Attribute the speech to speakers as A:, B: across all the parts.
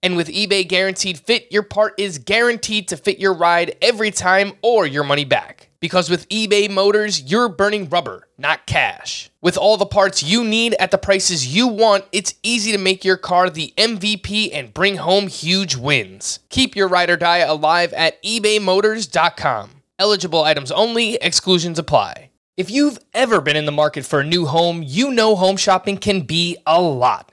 A: And with eBay Guaranteed Fit, your part is guaranteed to fit your ride every time or your money back. Because with eBay Motors, you're burning rubber, not cash. With all the parts you need at the prices you want, it's easy to make your car the MVP and bring home huge wins. Keep your ride or die alive at ebaymotors.com. Eligible items only, exclusions apply. If you've ever been in the market for a new home, you know home shopping can be a lot.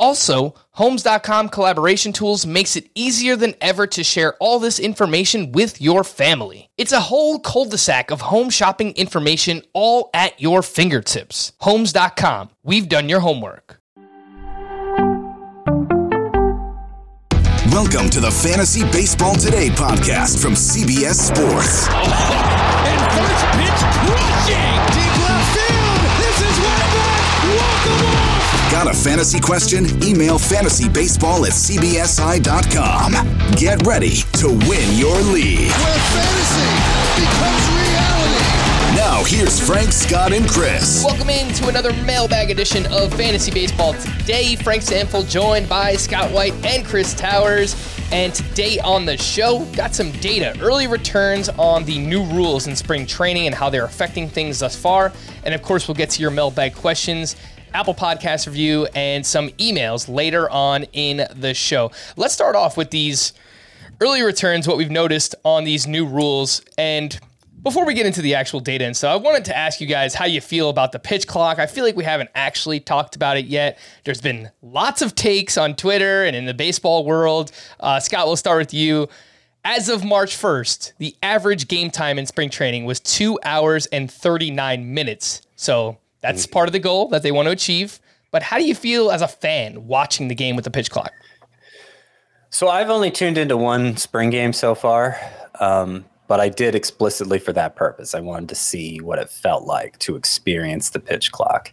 A: Also, Homes.com collaboration tools makes it easier than ever to share all this information with your family. It's a whole cul-de-sac of home shopping information all at your fingertips. Homes.com. We've done your homework.
B: Welcome to the Fantasy Baseball Today podcast from CBS Sports. fantasy question? Email fantasybaseball at cbsi.com. Get ready to win your league.
C: Where fantasy becomes reality.
B: Now, here's Frank, Scott, and Chris.
A: Welcome into another mailbag edition of Fantasy Baseball today. Frank Stampfl joined by Scott White and Chris Towers. And today on the show, got some data, early returns on the new rules in spring training and how they're affecting things thus far. And of course, we'll get to your mailbag questions. Apple Podcast review, and some emails later on in the show. Let's start off with these early returns, what we've noticed on these new rules. And before we get into the actual data and stuff, I wanted to ask you guys how you feel about the pitch clock. I feel like we haven't actually talked about it yet. There's been lots of takes on Twitter and in the baseball world. Uh, Scott, we'll start with you. As of March 1st, the average game time in spring training was two hours and 39 minutes. So that's part of the goal that they want to achieve. But how do you feel as a fan watching the game with the pitch clock?
D: So I've only tuned into one spring game so far, um, but I did explicitly for that purpose. I wanted to see what it felt like to experience the pitch clock.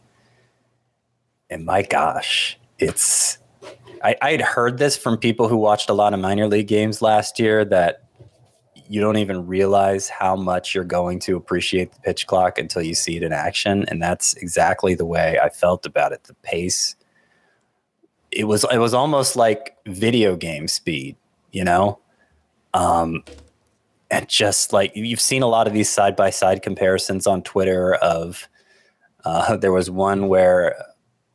D: And my gosh, it's. I, I'd heard this from people who watched a lot of minor league games last year that you don't even realize how much you're going to appreciate the pitch clock until you see it in action. And that's exactly the way I felt about it. The pace. It was it was almost like video game speed, you know? Um and just like you've seen a lot of these side by side comparisons on Twitter of uh, there was one where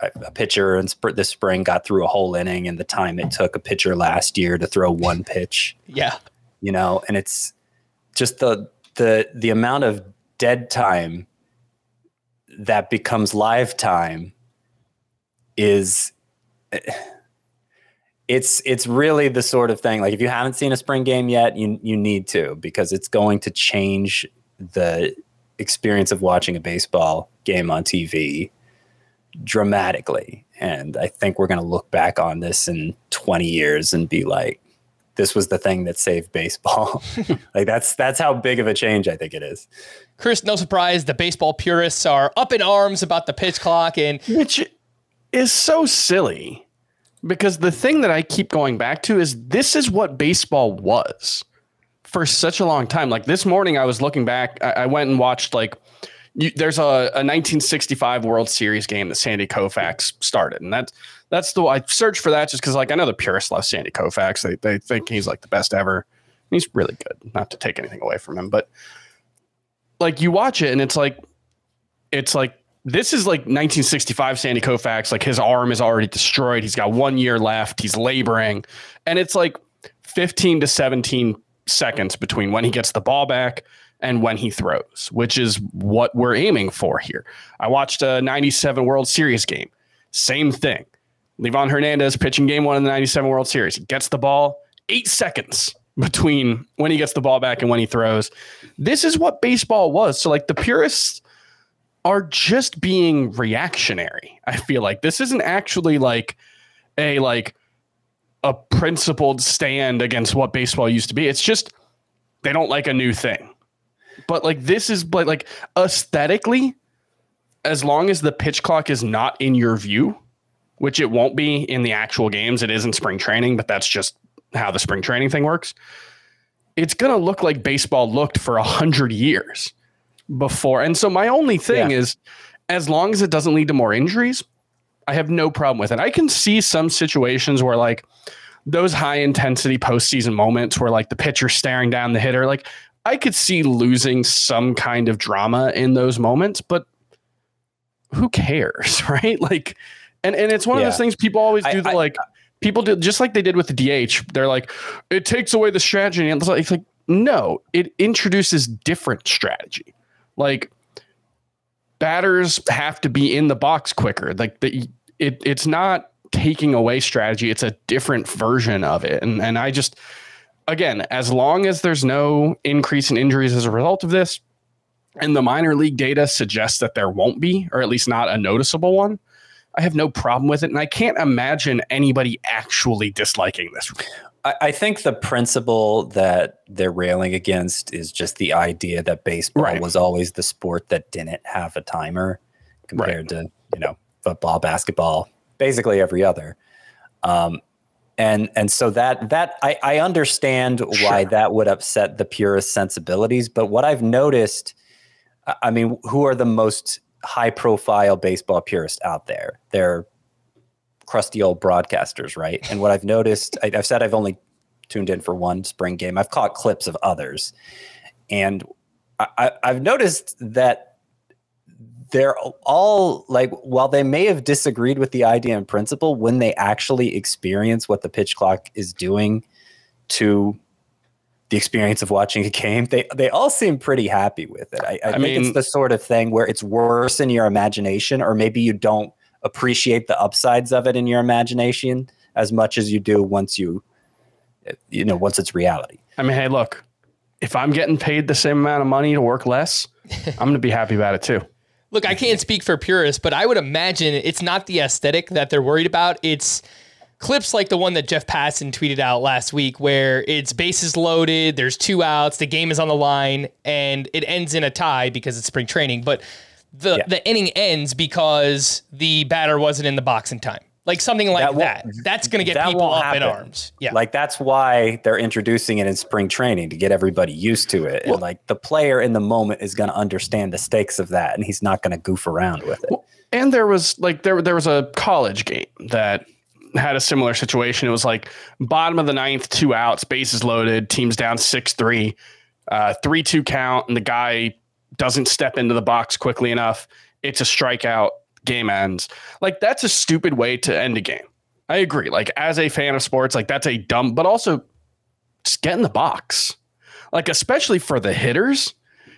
D: a, pitcher in sp- this spring got through a whole inning and the time it took a pitcher last year to throw one pitch
A: Yeah.
D: You know and it's just the the the amount of dead time that becomes live time is it's it's really the sort of thing like if you haven't seen a spring game yet you you need to because it's going to change the experience of watching a baseball game on TV dramatically. And I think we're going to look back on this in 20 years and be like this was the thing that saved baseball. like that's that's how big of a change I think it is.
A: Chris, no surprise, the baseball purists are up in arms about the pitch clock and
E: which is so silly because the thing that I keep going back to is this is what baseball was for such a long time. Like this morning, I was looking back, I, I went and watched like you, there's a, a 1965 World Series game that Sandy Koufax started, and that's That's the I searched for that just because like I know the purists love Sandy Koufax. They they think he's like the best ever. He's really good. Not to take anything away from him, but like you watch it and it's like it's like this is like 1965 Sandy Koufax. Like his arm is already destroyed. He's got one year left. He's laboring, and it's like 15 to 17 seconds between when he gets the ball back and when he throws, which is what we're aiming for here. I watched a 97 World Series game. Same thing. Livan Hernandez pitching game one in the 97 World Series. He gets the ball, eight seconds between when he gets the ball back and when he throws. This is what baseball was. So, like, the purists are just being reactionary. I feel like this isn't actually like a like a principled stand against what baseball used to be. It's just they don't like a new thing. But like this is but like aesthetically, as long as the pitch clock is not in your view, which it won't be in the actual games, it is in spring training, but that's just how the spring training thing works. It's gonna look like baseball looked for a hundred years before. And so my only thing
D: Yeah.
E: is as long as it doesn't lead to more injuries, I have no problem with it. I can see some situations where like those high intensity postseason moments where like the pitcher staring down the hitter, like I could see losing some kind of drama in those moments, but who cares, right? Like, and and it's one of those things people always
D: I-
E: do the
D: I-
E: like people do just like they did with the DH. They're like, it takes away the strategy, and it's like, it's like no, it introduces different strategy. Like batters have to be in the box quicker. Like the it it's not taking away strategy, it's a different version of it. And and I just again, as long as there's no increase in injuries as a result of this, and the minor league data suggests that there won't be, or at least not a noticeable one, I have no problem with it. And I can't imagine anybody actually disliking this.
D: I, I think the principle that they're railing against is just the idea that baseball
E: Right.
D: was always the sport that didn't have a timer compared to you know football, basketball, basically every other. Um, and and so that that I, I understand why that would upset the purest sensibilities. But what I've noticed, I mean, who are the most high profile baseball purists out there? They're crusty old broadcasters, right? And what I've noticed, I, I've said I've only tuned in for one spring game. I've caught clips of others, and I, I've noticed that they're all like, while they may have disagreed with the idea in principle, when they actually experience what the pitch clock is doing to the experience of watching a game, they they all seem pretty happy with it. I, I,
E: I
D: think
E: mean-
D: it's the sort of thing where it's worse in your imagination, or maybe you don't appreciate the upsides of it in your imagination as much as you do once you you know once it's reality.
E: I mean, hey, look, if I'm getting paid the same amount of money to work less, I'm going to be happy about it too.
A: Look, I can't speak for purists, but I would imagine it's not the aesthetic that they're worried about. It's clips like the one that Jeff Passan tweeted out last week, where it's bases loaded, there's two outs, the game is on the line, and it ends in a tie because it's spring training. But the
D: Yeah.
A: the inning ends because the batter wasn't in the box in time, like something like
D: That
A: that. That's going to get people
D: won't
A: up in arms. Yeah,
D: Like that's why they're introducing it in spring training to get everybody used to it. and like the player in the moment is going to understand the stakes of that and he's not going to goof around with it.
E: And there was like there there was a college game that had a similar situation. It was like bottom of the ninth, two outs, bases loaded, teams down six three, uh, three two count, and the guy doesn't step into the box quickly enough. It's a strikeout. Game ends. Like that's a stupid way to end a game. I agree. Like as a fan of sports, like that's a dumb, but also just get in the box. Like especially for the hitters,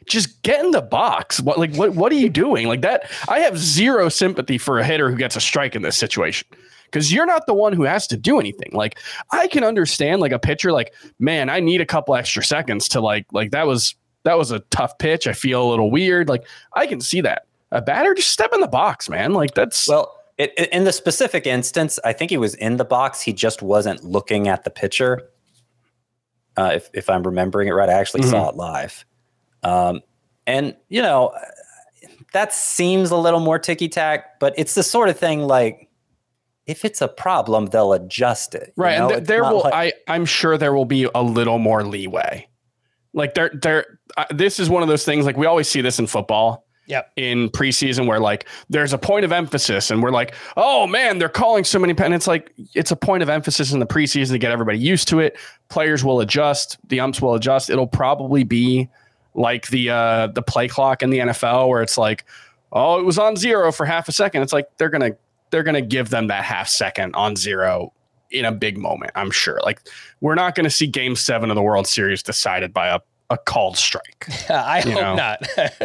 E: just get in the box. What like what what are you doing? Like that I have zero sympathy for a hitter who gets a strike in this situation. Cuz you're not the one who has to do anything. Like I can understand like a pitcher like, man, I need a couple extra seconds to like like that was that was a tough pitch. I feel a little weird. Like I can see that. A batter just step in the box, man. Like that's
D: Well, it, in the specific instance, I think he was in the box. He just wasn't looking at the pitcher. Uh, if, if I'm remembering it right, I actually saw it live. Um, and, you know, that seems a little more ticky tack, but it's the sort of thing like if it's a problem, they'll adjust it. you
E: right
D: know?
E: and th- there will
D: like-
E: i i'm sure there will be a little more leeway like there there uh, this is one of those things like we always see this in football
A: Yep.
E: in preseason where like there's a point of emphasis and we're like, oh man, they're calling so many pen. It's like it's a point of emphasis in the preseason to get everybody used to it. Players will adjust, the umps will adjust. It'll probably be like the uh the play clock in the NFL where it's like, oh, it was on zero for half a second. It's like they're gonna they're gonna give them that half second on zero in a big moment, I'm sure. Like we're not gonna see game seven of the World Series decided by a a called strike.
A: I hope
E: know.
A: not.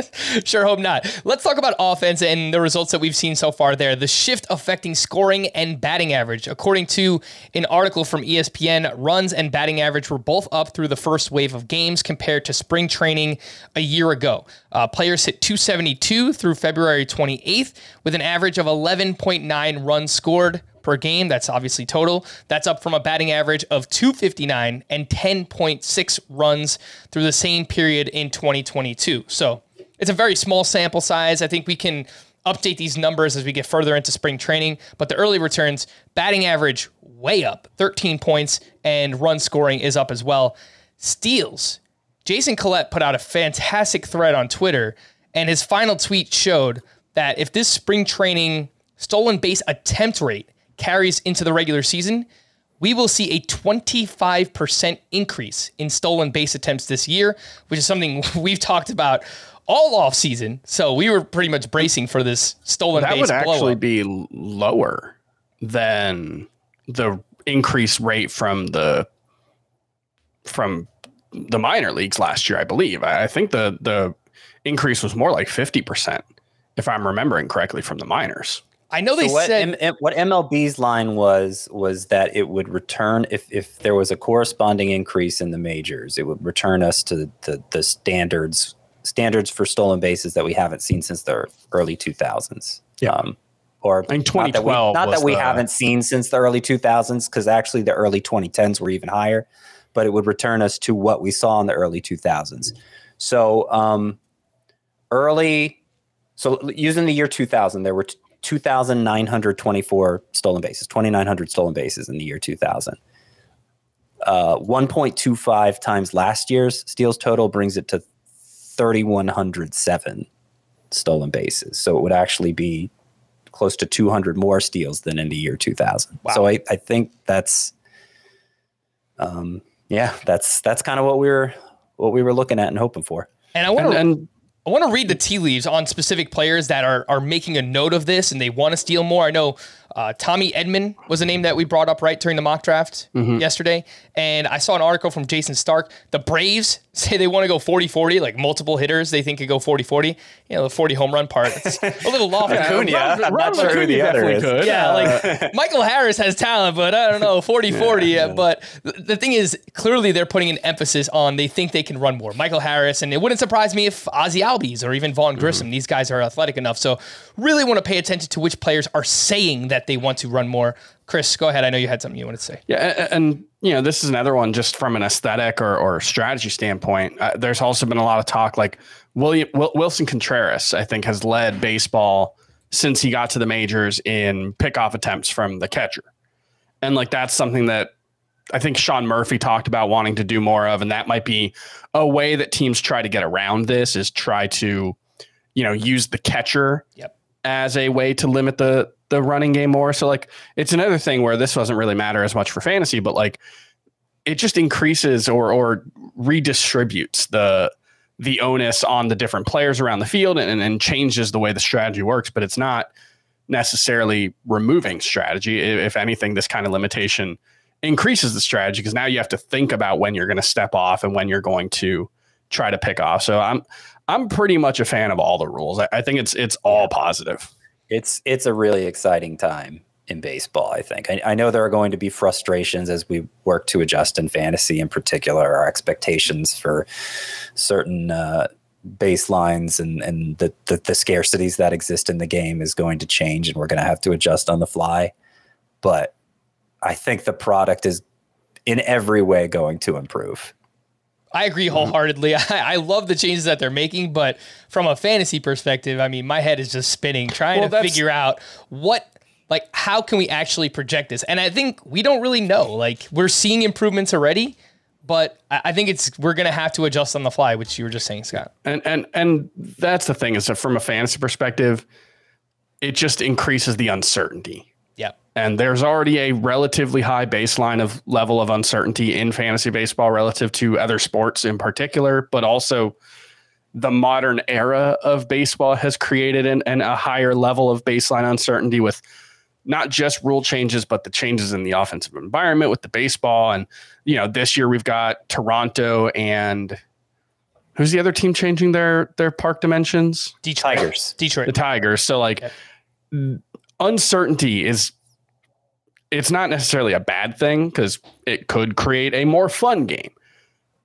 A: sure hope not. Let's talk about offense and the results that we've seen so far there. The shift affecting scoring and batting average. According to an article from ESPN, runs and batting average were both up through the first wave of games compared to spring training a year ago. Uh, players hit 272 through February 28th with an average of 11.9 runs scored per game. That's obviously total. That's up from a batting average of 259 and 10.6 runs through the same period in 2022. So it's a very small sample size. I think we can update these numbers as we get further into spring training. But the early returns, batting average way up, 13 points, and run scoring is up as well. Steals. Jason Collette put out a fantastic thread on Twitter, and his final tweet showed that if this spring training stolen base attempt rate carries into the regular season, we will see a 25% increase in stolen base attempts this year, which is something we've talked about all off season. So we were pretty much bracing for this stolen
E: that
A: base That
E: would actually
A: blow-up.
E: be lower than the increase rate from the from the minor leagues last year, I believe. I I think the the increase was more like 50%, if I'm remembering correctly from the minors.
A: I know they
D: So what,
A: said
D: M- M- what MLB's line was was that it would return if, if there was a corresponding increase in the majors, it would return us to the, the standards standards for stolen bases that we haven't seen since the early 2000s.
E: Yeah.
D: Um, or
E: think
D: not that we,
E: 2012
D: not that we
E: the-
D: haven't seen since the early 2000s, because actually the early 2010s were even higher, but it would return us to what we saw in the early 2000s. So um, early, so using the year 2000, there were t- 2,924 stolen bases, 2,900 stolen bases in the year 2000. Uh, 1.25 times last year's steals total brings it to 3,107 stolen bases. So it would actually be close to 200 more steals than in the year 2000. So I, I think that's, um, yeah, that's that's kind of what we were what we were looking at and hoping for.
A: and I want
E: And,
A: to
E: and
A: I want to read the tea leaves on specific players that are are making a note of this and they want to steal more. I know uh, Tommy Edman was a name that we brought up right during the mock draft yesterday, and I saw an article from Jayson Stark. The Braves say they want to go 40-40, like multiple hitters they think could go 40-40. You know, the 40 home run part. It's a little lofty.
D: Acuna.
E: Ron-
D: I'm
E: Ron
D: not sure who
E: Acuna
D: the other
E: definitely
D: is.
E: could.
A: Yeah,
E: Uh,
A: like Michael Harris has talent, but I don't know, 40 40. But the thing is, clearly they're putting an emphasis on they think they can run more. Michael Harris, and it wouldn't surprise me if Ozzie Albies or even Vaughn Grissom, these guys are athletic enough. So really want to pay attention to which players are saying that they want to run more. Chris, go ahead. I know you had something you wanted to say.
E: Yeah, and, you know, this is another one just from an aesthetic or, or strategy standpoint. Uh, there's also been a lot of talk like William Wil- Willson Contreras, I think, has led baseball since he got to the majors in pickoff attempts from the catcher, and like that's something that I think Sean Murphy talked about wanting to do more of, and that might be a way that teams try to get around this is try to, you know, use the catcher
A: Yep.
E: As a way to limit the the running game more. So like it's another thing where this doesn't really matter as much for fantasy, but like it just increases or or redistributes the the onus on the different players around the field and, and changes the way the strategy works. But it's not necessarily removing strategy. If anything, this kind of limitation increases the strategy because now you have to think about when you're going to step off and when you're going to try to pick off. So I'm I'm pretty much a fan of all the rules. I, I think it's it's all positive.
D: It's it's a really exciting time in baseball. I think I, I know there are going to be frustrations as we work to adjust in fantasy, in particular, our expectations for certain uh, baselines and and the, the the scarcities that exist in the game is going to change, and we're going to have to adjust on the fly. But I think the product is in every way going to improve.
A: I agree mm-hmm. wholeheartedly. I, I love the changes that they're making, but from a fantasy perspective, I mean, my head is just spinning trying
E: Well,
A: to figure out what, like, how can we actually project this? And I think we don't really know. Like, we're seeing improvements already, but I, I think it's we're gonna have to adjust on the fly, which you were just saying, Scott.
E: And and and that's the thing is that from a fantasy perspective, it just increases the uncertainty.
A: Yeah.
E: And there's already a relatively high baseline of level of uncertainty in fantasy baseball relative to other sports in particular, but also the modern era of baseball has created an, an a higher level of baseline uncertainty with not just rule changes, but the changes in the offensive environment with the baseball. And, you know, this year we've got Toronto and who's the other team changing their their park dimensions?
A: Detroit.
D: Tigers.
A: Detroit.
E: The Tigers. So like uncertainty is it's not necessarily a bad thing because it could create a more fun game.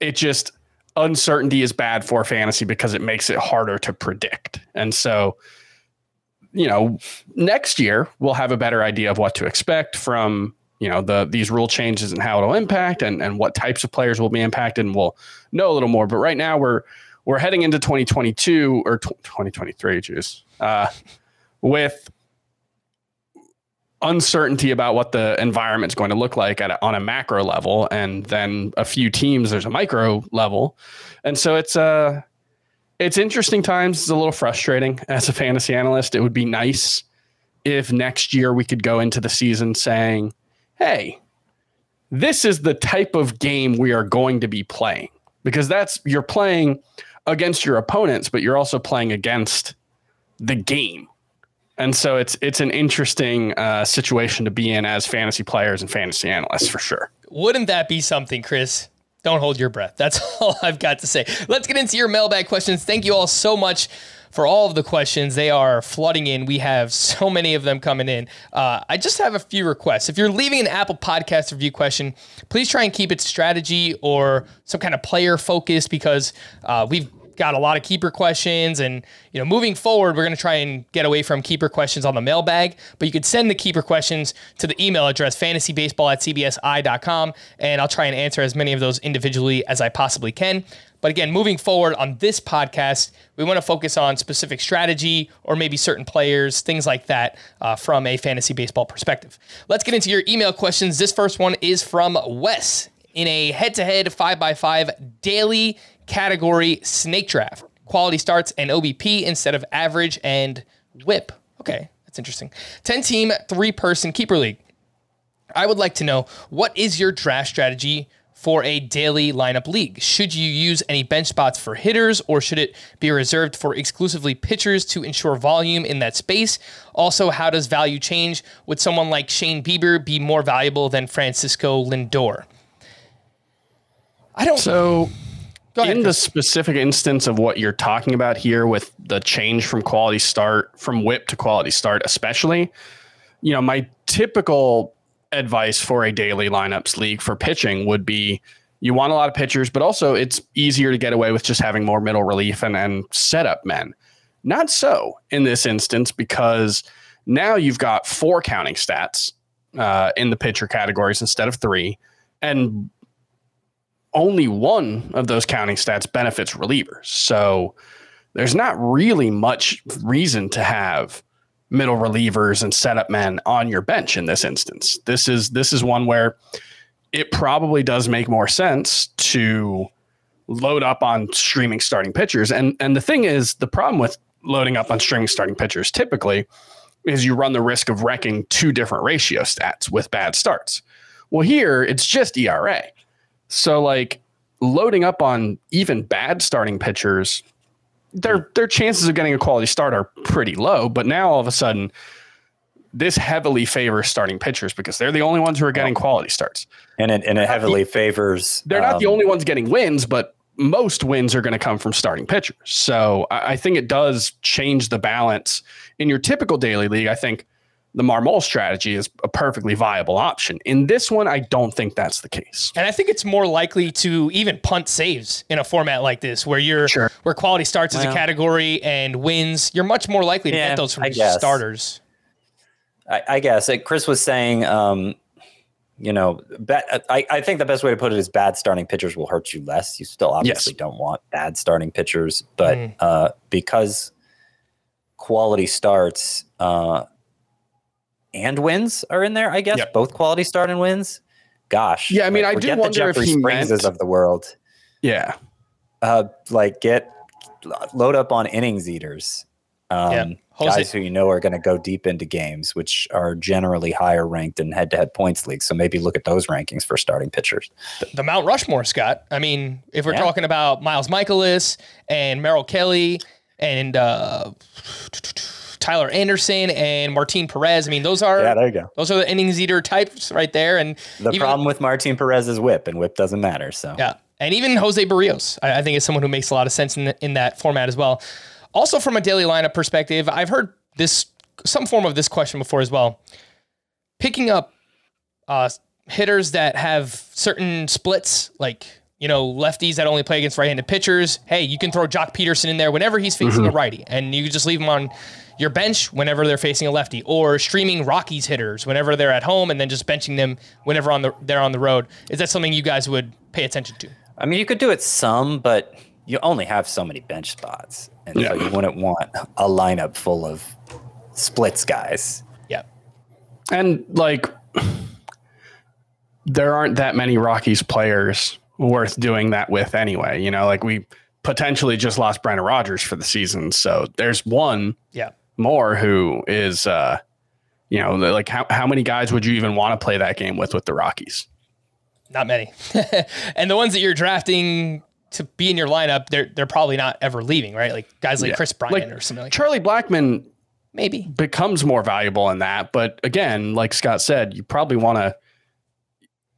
E: It just uncertainty is bad for fantasy because it makes it harder to predict. And so you know, next year we'll have a better idea of what to expect from you know the these rule changes and how it'll impact and and what types of players will be impacted and we'll know a little more. But right now we're we're heading into 2022 or 2023, juice, uh, with uncertainty about what the environment's going to look like at a, on a macro level, and then a few teams there's a micro level, and so it's uh it's interesting times. It's a little frustrating as a fantasy analyst. It would be nice if next year we could go into the season saying, hey, this is the type of game we are going to be playing. Because that's you're playing against your opponents, but you're also playing against the game. And so it's it's an interesting uh, situation to be in as fantasy players and fantasy analysts for sure.
A: Wouldn't that be something, Chris? Don't hold your breath. That's all I've got to say. Let's get into your mailbag questions. Thank you all so much for all of the questions. They are flooding in. We have so many of them coming in. Uh, I just have a few requests. If you're leaving an Apple Podcast review question, please try and keep it strategy or some kind of player focused because uh, we've got a lot of keeper questions and you know moving forward we're going to try and get away from keeper questions on the mailbag but you could send the keeper questions to the email address fantasybaseball at cbsi.com and i'll try and answer as many of those individually as i possibly can. But again moving forward on this podcast we want to focus on specific strategy or maybe certain players things like that uh, from a fantasy baseball perspective. Let's get into your email questions. This first one is from wes in a head-to-head 5x5 daily category snake draft. Quality starts and OBP instead of average and whip. Okay, that's interesting. 10 team, three person keeper league. I would like to know what is your draft strategy for a daily lineup league? Should you use any bench spots for hitters or should it be reserved for exclusively pitchers to ensure volume in that space? Also, how does value change? Would someone like Shane Bieber be more valuable than Francisco Lindor? I don't.
E: So
A: ahead,
E: in the specific instance of what you're talking about here with the change from quality start from whip to quality start especially you know my typical advice for a daily lineups league for pitching would be you want a lot of pitchers but also it's easier to get away with just having more middle relief and, and setup men. Not so in this instance because now you've got four counting stats uh, in the pitcher categories instead of three and only one of those counting stats benefits relievers. So there's not really much reason to have middle relievers and setup men on your bench in this instance. This is this is one where it probably does make more sense to load up on streaming starting pitchers. And and the thing is, the problem with loading up on streaming starting pitchers typically is you run the risk of wrecking two different ratio stats with bad starts. Well, here it's just ERA. So like loading up on even bad starting pitchers, their their chances of getting a quality start are pretty low. But now all of a sudden, this heavily favors starting pitchers because they're the only ones who are getting quality starts.
D: and it, and it heavily favors.
E: They're not the
D: um,
E: only ones getting wins, but most wins are going to come from starting pitchers. So I, I think it does change the balance in your typical daily league. I think the Marmol strategy is a perfectly viable option. In this one, I don't think that's the case.
A: And I think it's more likely to even punt saves in a format like this, where you're
E: Sure.
A: where quality starts as a category and wins. You're much more likely to
D: Yeah,
A: get those from
D: I guess.
A: starters.
D: I, I guess like Chris was saying, um, you know, ba- I, I think the best way to put it is bad starting pitchers will hurt you less. You still obviously don't want bad starting pitchers, but
A: Mm.
D: uh, because quality starts uh, and wins are in there, I guess
E: Yep.
D: both quality start and wins. gosh.
E: Yeah, I mean, I do wonder
D: the
E: if
D: Jeffrey
E: he
D: Springses
E: meant-
D: of the world.
E: Yeah.
D: Uh, like get load up on innings eaters. Um,
A: Yeah. Jose-
D: guys who you know are going to go deep into games, which are generally higher ranked in head-to-head points leagues. So maybe look at those rankings for starting pitchers.
A: the Mount Rushmore, Scott. I mean, if we're
D: Yeah.
A: talking about Miles Mikolas and Merrill Kelly and uh, Tyler Anderson and Martin Perez, I mean, those are
D: Yeah, there you go.
A: those are the innings eater types right there. And
D: The
A: even-
D: problem with Martin Perez is whip, and whip doesn't matter. So
A: Yeah, and even Jose Berrios, I, I think is someone who makes a lot of sense in, the, in that format as well. Also, from a daily lineup perspective, I've heard this some form of this question before as well. Picking up uh, hitters that have certain splits, like you know lefties that only play against right-handed pitchers. Hey, you can throw Joc Pederson in there whenever he's facing a righty, and you just leave him on your bench whenever they're facing a lefty, or streaming Rockies hitters whenever they're at home, and then just benching them whenever on the they're on the road. Is that something you guys would pay attention to?
D: I mean, you could do it some, but you only have so many bench spots, and so you wouldn't want a lineup full of splits guys.
A: Yeah.
E: And like, there aren't that many Rockies players worth doing that with anyway. You know, like we potentially just lost Brendan Rodgers for the season. So there's one
A: Yeah.
E: More who is, uh, you know, like how, how many guys would you even want to play that game with with the Rockies?
A: Not many. and the ones that you're drafting to be in your lineup, they're they're probably not ever leaving, right? Like guys like
E: Yeah.
A: Kris Bryant
E: Like,
A: or something like that.
E: Charlie Blackmon
A: Maybe.
E: becomes more valuable in that. But again, like Scott said, you probably want to.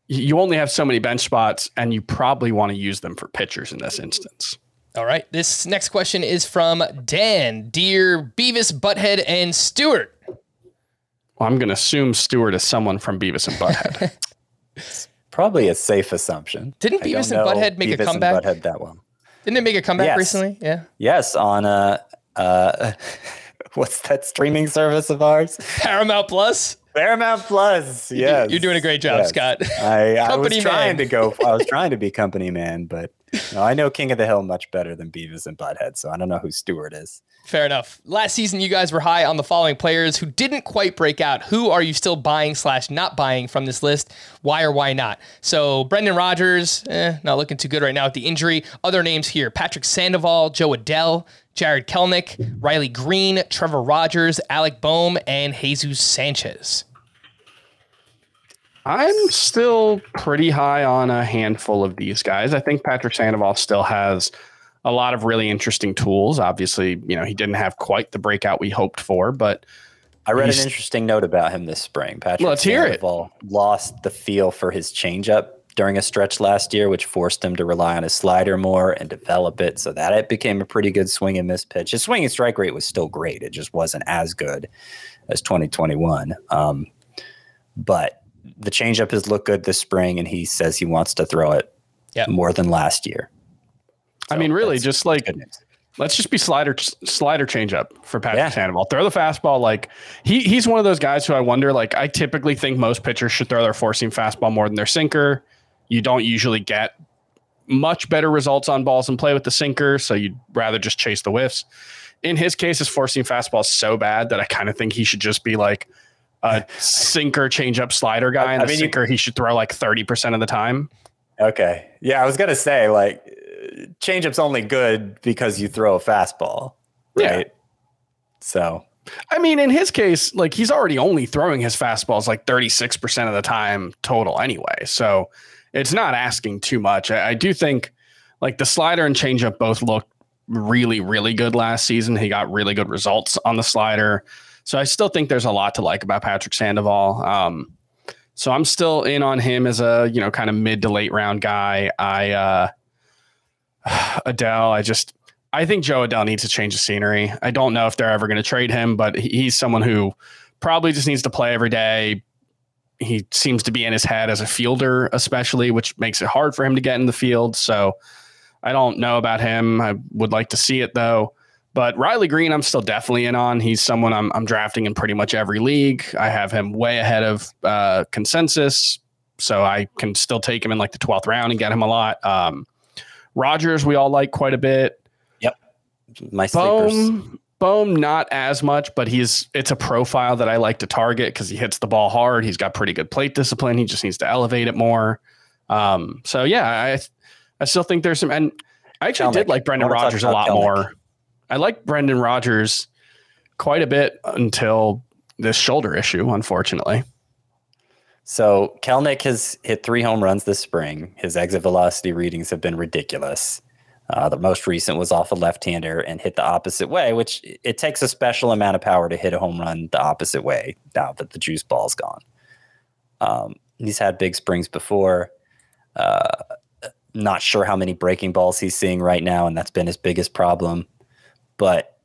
E: You only have so many bench spots, and you probably want to use them for pitchers in this instance.
A: All right. This next question is from Dan, dear Beavis, Butthead, and Stewart.
E: Well, I'm going to assume Stewart is someone from Beavis and Butthead.
D: Probably a safe assumption.
A: Didn't
D: I
A: Beavis and Butthead make a
D: Beavis and
A: comeback?
D: Butthead that one.
A: Didn't it make a comeback
D: Yes.
A: recently? Yeah.
D: Yes, on uh, uh, what's that streaming service of ours?
A: Paramount Plus.
D: Paramount Plus. Yes,
A: You're doing a great job,
D: yes.
A: Scott.
D: I, I was trying
A: man.
D: to go. I was trying to be company man, but no, I know King of the Hill much better than Beavis and Butthead, so I don't know who Stewart is.
A: Fair enough. Last season, you guys were high on the following players who didn't quite break out. Who are you still buying slash not buying from this list? Why or why not? So Brendan Rodgers, eh, not looking too good right now with the injury. Other names here: Patrick Sandoval, Jo Adell, Jarred Kelenic, Riley Greene, Trevor Rogers, Alec Bohm, and Jesus Sanchez.
E: I'm still pretty high on a handful of these guys. I think Patrick Sandoval still has a lot of really interesting tools. Obviously, you know, he didn't have quite the breakout we hoped for, but
D: I read an interesting note about him this spring. Patrick
E: Let's hear it.
D: Sandoval lost the feel for his changeup during a stretch last year, which forced him to rely on his slider more and develop it. So that it became a pretty good swing and miss pitch. His swing and strike rate was still great. It just wasn't as good as 2021. Um, but the changeup has looked good this spring, and he says he wants to throw it
A: Yeah.
D: more than last year.
E: I mean, really, just like let's just be slider slider change up for Patrick
D: Yeah.
E: Sandoval. Throw the fastball. Like he he's one of those guys who I wonder. Like I typically think most pitchers should throw their four seam fastball more than their sinker. You don't usually get much better results on balls and play with the sinker, so you'd rather just chase the whiffs. In his case, his four seam fastball is so bad that I kind of think he should just be like a sinker changeup, slider guy, and
D: I
E: the
D: mean, you-
E: he should throw like thirty percent of the time.
D: Okay. Yeah, I was gonna say like changeup's only good because you throw a fastball,
E: Yeah.
D: right? So
E: I mean, in his case, like he's already only throwing his fastballs like 36% of the time total anyway. So it's not asking too much. I, I do think like the slider and changeup both looked really, really good last season. He got really good results on the slider. So I still think there's a lot to like about Patrick Sandoval. Um, so I'm still in on him as a, you know, kind of mid to late round guy. I, uh, Adell, I just, I think Jo Adell needs to change the scenery. I don't know if they're ever going to trade him, but he's someone who probably just needs to play every day. He seems to be in his head as a fielder, especially, which makes it hard for him to get in the field. So I don't know about him. I would like to see it though. But Riley Greene, I'm still definitely in on. He's someone I'm, I'm drafting in pretty much every league. I have him way ahead of uh, consensus. So I can still take him in like the 12th round and get him a lot. Um, Rogers, we all like quite a bit. Yep.
D: My sleepers.
E: Bohm, Bohm, not as much, but he's it's a profile that I like to target because he hits the ball hard. He's got pretty good plate discipline. He just needs to elevate it more. Um, so yeah, I I still think there's some, and I actually
D: Kelenic.
E: did like Brendan
D: I wanna talk
E: Rodgers a lot
D: Kelenic.
E: more. I like Brendan Rodgers quite a bit until this shoulder issue, unfortunately.
D: So Kelenic has hit three home runs this spring. His exit velocity readings have been ridiculous. Uh, the most recent was off a left-hander and hit the opposite way, which it takes a special amount of power to hit a home run the opposite way. Now that the juice ball's gone, um, he's had big springs before. Uh, not sure how many breaking balls he's seeing right now, and that's been his biggest problem. But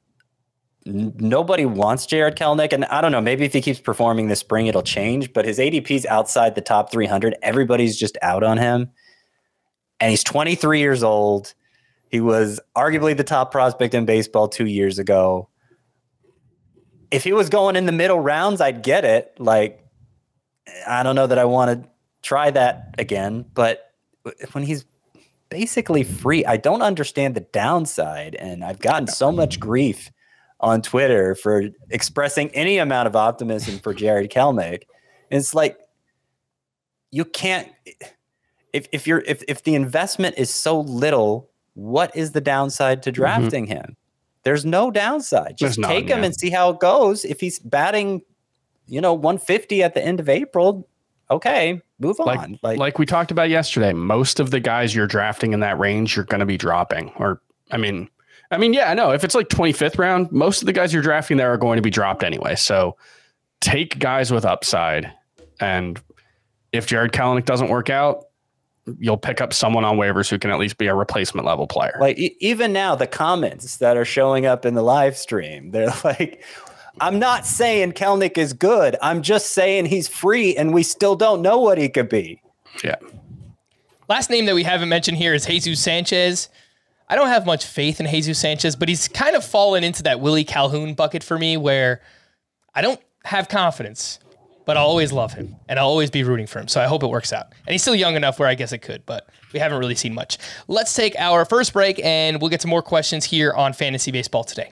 D: nobody wants Jarred Kelenic, and I don't know. Maybe if he keeps performing this spring, it'll change. But his ADP's outside the top 300. Everybody's just out on him, and he's 23 years old. He was arguably the top prospect in baseball two years ago. If he was going in the middle rounds, I'd get it. Like, I don't know that I want to try that again, but when he's basically free, I don't understand the downside. And I've gotten so much grief on Twitter for expressing any amount of optimism for Jarred Kelenic. And it's like you can't if if you're if if the investment is so little, what is the downside to mm-hmm. drafting him? There's no downside. Just
E: There's none,
D: take him
E: yeah.
D: and see how it goes. If he's batting, you know, 150 at the end of April, okay, move
E: Like,
D: on.
E: like we talked about yesterday, most of the guys you're drafting in that range, you're going to be dropping. Or, I mean, I mean, yeah, I know. If it's like 25th round, most of the guys you're drafting there are going to be dropped anyway. So take guys with upside. And if Jarred Kelenic doesn't work out, you'll pick up someone on waivers who can at least be a replacement level player.
D: Like e- even now, the comments that are showing up in the live stream, they're like, "I'm not saying Kelenic is good. I'm just saying he's free, and we still don't know what he could be."
E: yeah.
A: Last name that we haven't mentioned here is Jesus Sanchez. I don't have much faith in Jesus Sanchez, but he's kind of fallen into that Willie Calhoun bucket for me where I don't have confidence, but I'll always love him and I'll always be rooting for him. So I hope it works out. And he's still young enough where I guess it could, but we haven't really seen much. Let's take our first break and we'll get to more questions here on Fantasy Baseball today.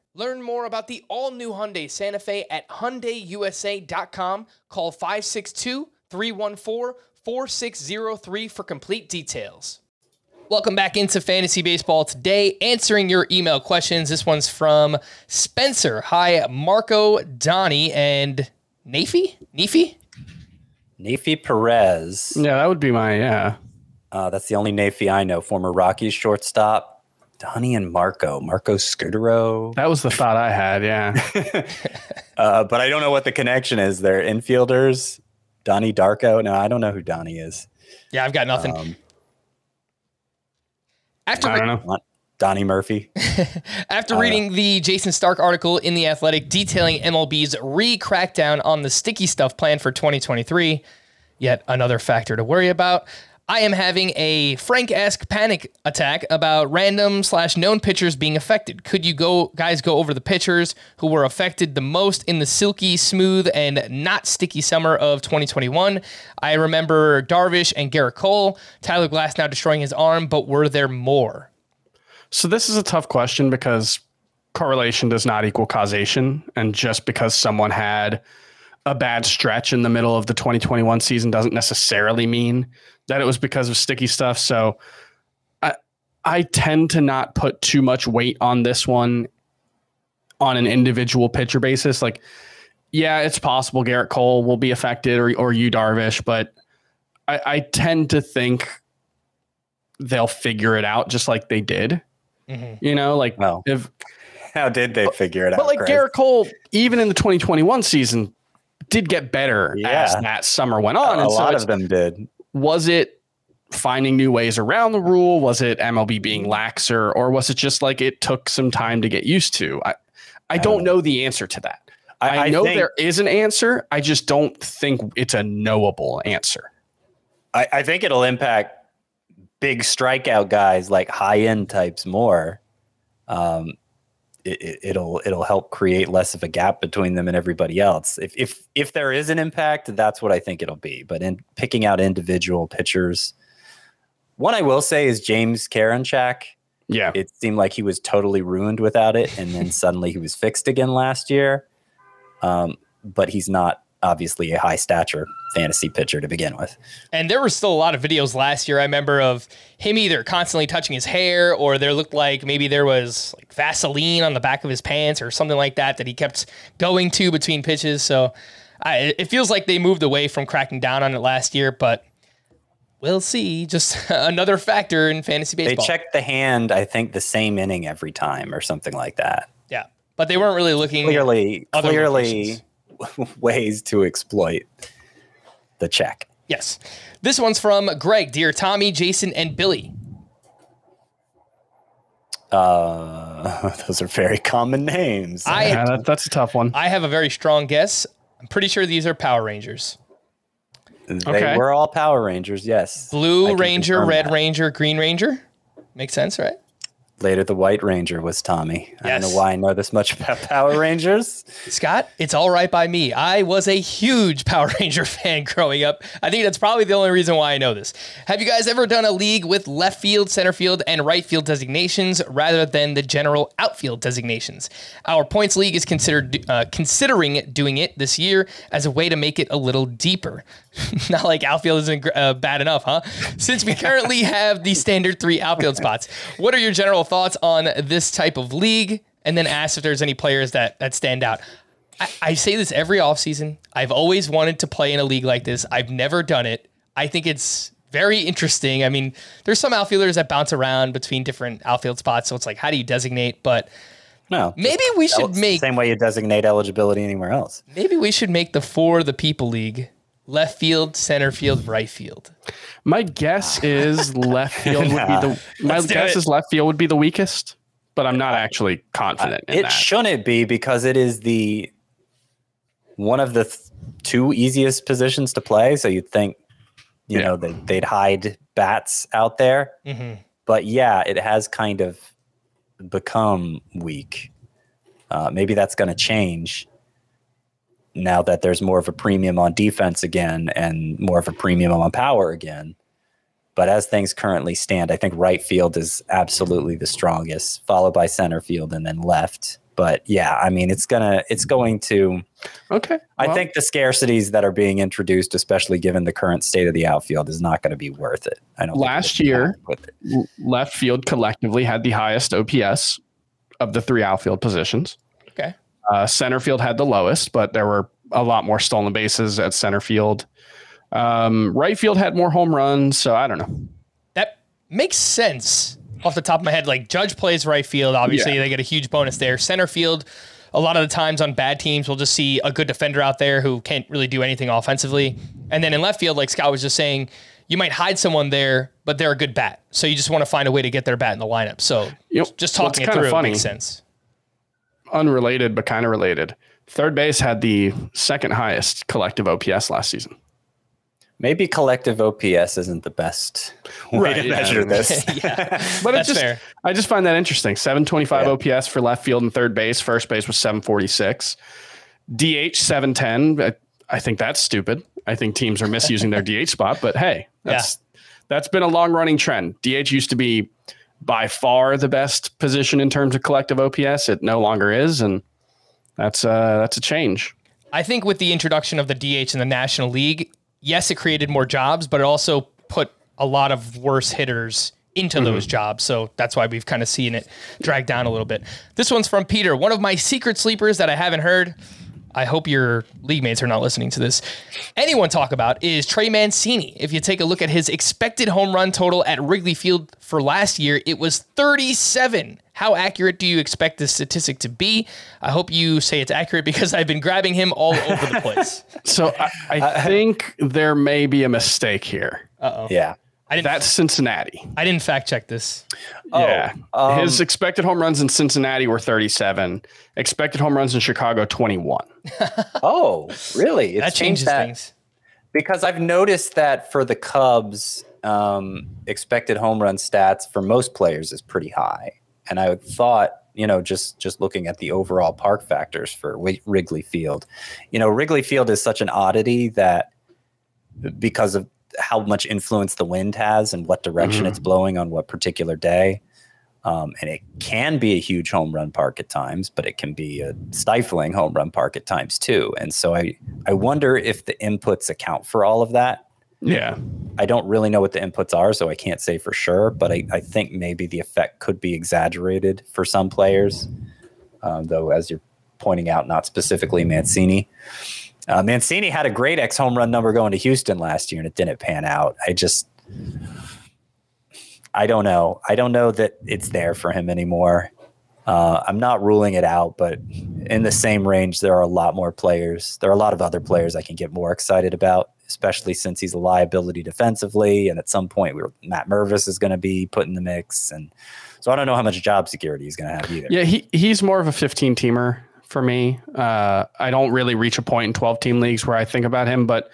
A: Learn more about the all-new Hyundai Santa Fe at HyundaiUSA.com. Call 562-314-4603 for complete details. Welcome back into Fantasy Baseball today, answering your email questions. This one's from Spencer. Hi, Marco, Donnie, and Nafi? Nefi?
D: Neifi Perez,
E: Yeah, that would be my, yeah.
D: uh, that's the only Nafi I know. Former Rockies shortstop, Donnie and Marco, Marco Scutaro.
E: That was the thought I had. Yeah.
D: Uh, but I don't know what the connection is. They're infielders. Donnie Darko. No, I don't know who Donnie is.
A: Yeah, I've got nothing.
D: Um,
A: After
E: I don't know.
D: Donnie Murphy.
A: After reading the Jayson Stark article in The Athletic detailing MLB's re crackdown on the sticky stuff plan for 2023, yet another factor to worry about, I am having a Frank esque panic attack about random slash known pitchers being affected. Could you go, guys, go over the pitchers who were affected the most in the silky, smooth, and not sticky summer of 2021? I remember Darvish and Gerrit Cole, Tyler Glasnow destroying his arm, but were there more?
E: So this is a tough question because correlation does not equal causation. And just because someone had a bad stretch in the middle of the 2021 season doesn't necessarily mean that it was because of sticky stuff. So I I tend to not put too much weight on this one on an individual pitcher basis. Like, yeah, it's possible Gerrit Cole will be affected or or you Darvish, but I, I tend to think they'll figure it out just like they did.
A: Mm-hmm.
E: You know, like
D: Well,
E: if
D: How did they figure it out?
E: but like
D: Chris?
E: Gerrit Cole, even in the 2021 season, did get better
D: Yeah.
E: as that summer went on.
D: a
E: and so
D: lot of them did.
E: was it finding new ways around the rule? Was it MLB being laxer, or was it just like it took some time to get used to? I, I don't know the answer to that. I, know
D: think,
E: there is an answer. I just don't think it's a knowable answer.
D: I, I think it'll impact big strikeout guys like high end types more. Um, it, it, it'll it'll help create less of a gap between them and everybody else. If if if there is an impact, that's what I think it'll be. But in picking out individual pitchers, one I will say is James Karinchak.
E: Yeah.
D: It seemed like he was totally ruined without it, and then suddenly he was fixed again last year. Um, but he's not obviously a high stature fantasy pitcher to begin with.
A: And there were still a lot of videos last year I remember of him either constantly touching his hair or there looked like maybe there was like Vaseline on the back of his pants or something like that that he kept going to between pitches. So I, it feels like they moved away from cracking down on it last year, but we'll see. Just another factor in fantasy baseball.
D: They checked the hand, I think, the same inning every time or something like that.
A: Yeah. But they weren't really looking
D: Clearly, clearly ways to exploit the check.
A: Yes. This one's from Greg, dear Tommy, Jason, and Billy.
D: Uh, those are very common names.
A: I
E: Yeah, that, that's a tough one.
A: I have a very strong guess. I'm pretty sure these are Power Rangers.
D: they
E: okay.
D: were all Power Rangers, yes.
A: Blue Ranger, Red
D: that.
A: Ranger, Green Ranger. Makes sense, right?
D: Later, the White Ranger was Tommy. Yes. I don't know why I know this much about Power Rangers.
A: Scott, it's all right by me. I was a huge Power Ranger fan growing up. I think that's probably the only reason why I know this. Have you guys ever done a league with left field, center field, and right field designations rather than the general outfield designations? Our points league is considered uh, considering doing it this year as a way to make it a little deeper. Not like outfield isn't uh, bad enough, huh? Since we currently have the standard three outfield spots, what are your general thoughts on this type of league? And then ask if there's any players that that stand out. I, I say this every offseason. I've always wanted to play in a league like this. I've never done it. I think it's very interesting. I mean, there's some outfielders that bounce around between different outfield spots, so it's like, how do you designate? But
D: No.
A: maybe we should
D: the
A: make
D: same way you designate eligibility anywhere else.
A: maybe we should make the for the people league left field, center field, right field.
E: My guess is left field would be the. My
A: Let's
E: guess
A: it.
E: is left field would be the weakest, but I'm not actually confident in
D: It
E: that.
D: shouldn't be because it is the one of the th- two easiest positions to play. So you'd think, you
E: Yeah.
D: know, that they'd hide bats out there. But yeah, it has kind of become weak. Uh, maybe that's going to change now that there's more of a premium on defense again and more of a premium on power again. But as things currently stand, I think right field is absolutely the strongest, followed by center field and then left. But yeah, I mean, it's gonna, it's going to.
E: okay.
D: I
E: well,
D: think the scarcities that are being introduced, especially given the current state of the outfield, is not going to be worth it. I don't.
E: Last year-
D: happy with it.
E: l- left field collectively had the highest OPS of the three outfield positions.
A: Okay.
E: Uh, center field had the lowest, but there were a lot more stolen bases at center field. Um, right field had more home runs, so I don't know.
A: That makes sense off the top of my head. Like Judge plays right field, obviously
E: Yeah.
A: they get a huge bonus there. Center field, a lot of the times on bad teams, we'll just see a good defender out there who can't really do anything offensively. And then in left field, like Scott was just saying, you might hide someone there, but they're a good bat. So you just want to find a way to get their bat in the lineup. So
E: You know,
A: just talking it through
E: funny-
A: makes sense.
E: Unrelated, but kind of related. Third base had the second highest collective OPS last season.
D: Maybe collective OPS isn't the best way
E: Right,
D: to
E: yeah.
D: measure this.
A: yeah,
E: But
A: that's
E: it's just,
A: fair.
E: I just find that interesting. 725
D: Yeah.
E: OPS for left field and third base. First base was 746. DH 710. I, I think that's stupid. I think teams are misusing their DH spot, but hey, that's that's been a long running trend. DH used to be by far the best position in terms of collective OPS. It no longer is, and that's uh that's a change.
A: I think with the introduction of the DH in the National League, yes, it created more jobs, but it also put a lot of worse hitters into
E: Mm-hmm.
A: those jobs. So that's why we've kind of seen it drag down a little bit. This one's from Peter, one of my secret sleepers that I haven't heard. I hope your league mates are not listening to this. Anyone talk about is Trey Mancini. If you take a look at his expected home run total at Wrigley Field for last year, it was 37. How accurate do you expect this statistic to be? I hope you say it's accurate because I've been grabbing him all over the place.
E: So I, I uh, think there may be a mistake here.
D: Yeah.
A: I didn't.
E: That's Cincinnati.
A: I didn't fact check this.
E: yeah.
D: um,
E: His expected home runs in Cincinnati were 37. Expected home runs in Chicago 21.
D: Oh, really? It's
A: That
D: changed
A: changes
D: that
A: things.
D: because I've noticed that for the Cubs, um, expected home run stats for most players is pretty high, and I thought, you know, just just looking at the overall park factors for Wi- Wrigley Field, you know, Wrigley Field is such an oddity that because of how much influence the wind has and what direction it's blowing on what particular day. Um, and it can be a huge home run park at times, but it can be a stifling home run park at times too. And so I, I wonder if the inputs account for all of that.
E: Yeah.
D: I don't really know what the inputs are, so I can't say for sure, but I, I think maybe the effect could be exaggerated for some players, um, though, as you're pointing out, not specifically Mancini. Uh, Mancini had a great X home run number going to Houston last year, and it didn't pan out. I just, I don't know. I don't know that it's there for him anymore. Uh, I'm not ruling it out, but in the same range, there are a lot more players. There are a lot of other players I can get more excited about, especially since he's a liability defensively. And at some point, we were, Matt Mervis is going to be put in the mix. And so I don't know how much job security he's going to have either.
E: Yeah, he he's more of a 15 teamer for me. Uh, I don't really reach a point in 12 team leagues where I think about him, but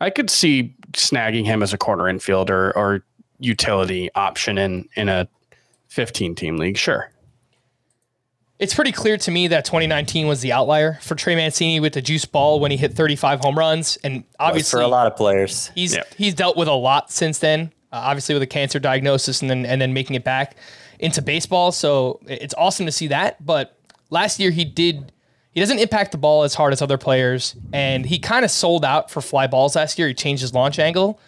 E: I could see snagging him as a corner infielder or utility option in in a 15 team league. Sure.
A: It's pretty clear to me that 2019 was the outlier for Trey Mancini with the juice ball when he hit 35 home runs, and
D: Was
A: obviously
D: for a lot of players.
A: He's
E: Yeah.
A: he's dealt with a lot since then. Uh, obviously with a cancer diagnosis and then and then making it back into baseball. So it's awesome to see that. But last year he did he doesn't impact the ball as hard as other players, and he kind of sold out for fly balls last year. He changed his launch angle,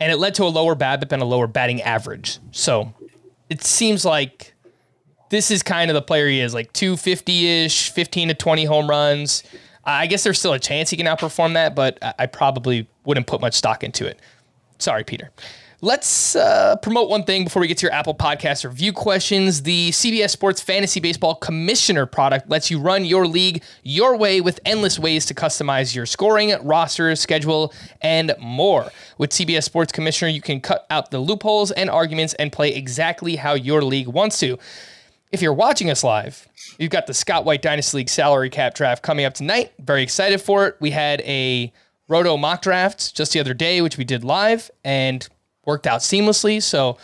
A: and it led to a lower BABIP and a lower batting average. So it seems like this is kind of the player he is, like 250 ish, 15 to 20 home runs. I guess there's still a chance he can outperform that, but I probably wouldn't put much stock into it. Sorry, Peter. Let's uh, promote one thing before we get to your Apple Podcast review questions. The CBS Sports Fantasy Baseball Commissioner product lets you run your league your way with endless ways to customize your scoring, roster, schedule, and more. With CBS Sports Commissioner, you can cut out the loopholes and arguments and play exactly how your league wants to. If you're watching us live, you've got the Scott White Dynasty League salary cap draft coming up tonight. Very excited for it. We had a Roto mock draft just the other day, which we did live and worked out seamlessly. So,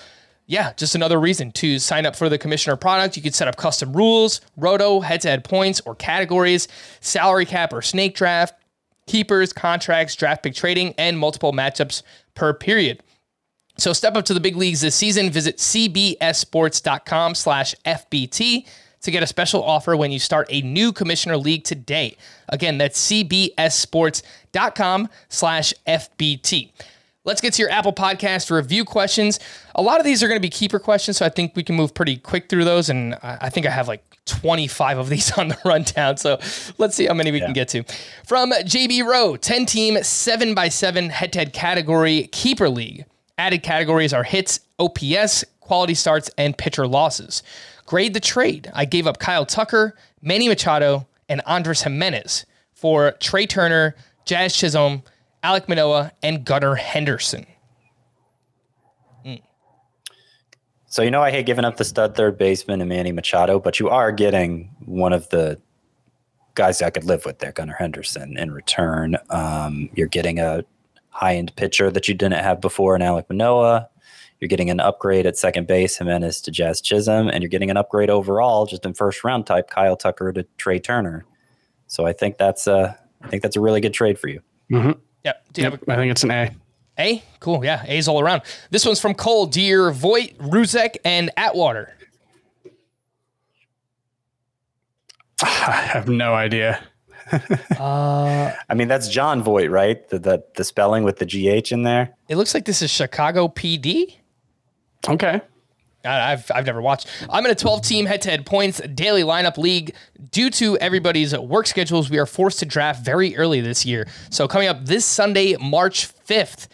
A: yeah, just another reason to sign up for the commissioner product. You can set up custom rules, Roto, head to head points or categories, salary cap or snake draft, keepers, contracts, draft pick trading, and multiple matchups per period. So step up to the big leagues this season. Visit cbssports.com slash FBT to get a special offer when you start a new commissioner league today. Again, that's cbssports.com slash FBT. Let's get to your Apple Podcast review questions. A lot of these are going to be keeper questions, so I think we can move pretty quick through those. And I think I have like 25 of these on the rundown. So let's see how many we can get to. From JB Rowe, 10 team, 7x7 head to head category keeper league. Added categories are hits, OPS, quality starts, and pitcher losses. Grade the trade. I gave up Kyle Tucker, Manny Machado, and Andres Gimenez for Trea Turner, Jazz Chisholm, Alek Manoah, and Gunnar Henderson.
D: So you know I hate giving up the stud third baseman and Manny Machado, but you are getting one of the guys I could live with there, Gunnar Henderson, in return. Um, you're getting a high end pitcher that you didn't have before in Alek Manoah. You're getting an upgrade at second base, Gimenez to Jazz Chisholm, and you're getting an upgrade overall, just in first round type, Kyle Tucker to Trea Turner. So I think that's a, I think that's a really good trade for you.
A: Yep. Do you have
E: Yep. I think it's an A.
A: a, a? Cool. Yeah. A's all around. This one's from Cole, Dear, Voight, Ruzek, and Atwater.
E: I have no idea.
D: Uh, I mean, that's Jon Voight, right? The, the the spelling with the GH in there.
A: It looks like this is Chicago PD.
E: Okay.
A: I've, I've never watched. I'm in a 12 team head to head points daily lineup league. Due to everybody's work schedules, we are forced to draft very early this year. So, coming up this Sunday, March 5th,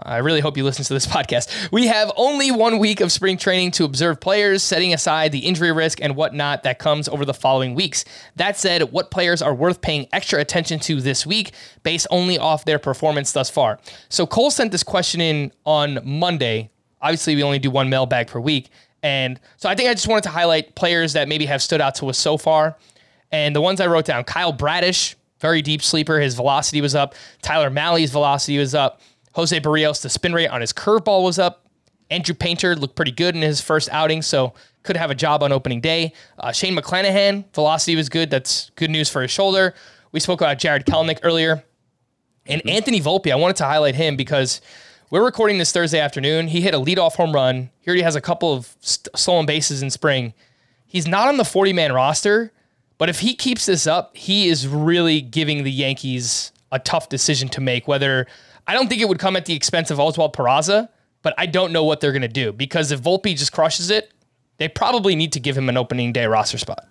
A: I really hope you listen to this podcast. We have only one week of spring training to observe players, setting aside the injury risk and whatnot that comes over the following weeks. That said, what players are worth paying extra attention to this week based only off their performance thus far? So, Cole sent this question in on Monday. Obviously, we only do one mailbag per week. And so I think I just wanted to highlight players that maybe have stood out to us so far. And the ones I wrote down Kyle Bradish, very deep sleeper. His velocity was up. Tyler Mahle's velocity was up. Jose Berrios, the spin rate on his curveball was up. Andrew Painter looked pretty good in his first outing, so could have a job on opening day. Uh, Shane McClanahan, velocity was good. That's good news for his shoulder. We spoke about Jarred Kelenic earlier. And Anthony Volpe, I wanted to highlight him because we're recording this Thursday afternoon. He hit a leadoff home run. He already has a couple of st- stolen bases in spring. He's not on the 40 man roster, but if he keeps this up, he is really giving the Yankees a tough decision to make. Whether I don't think it would come at the expense of Oswald Peraza, but I don't know what they're going to do because if Volpe just crushes it, they probably need to give him an opening day roster spot.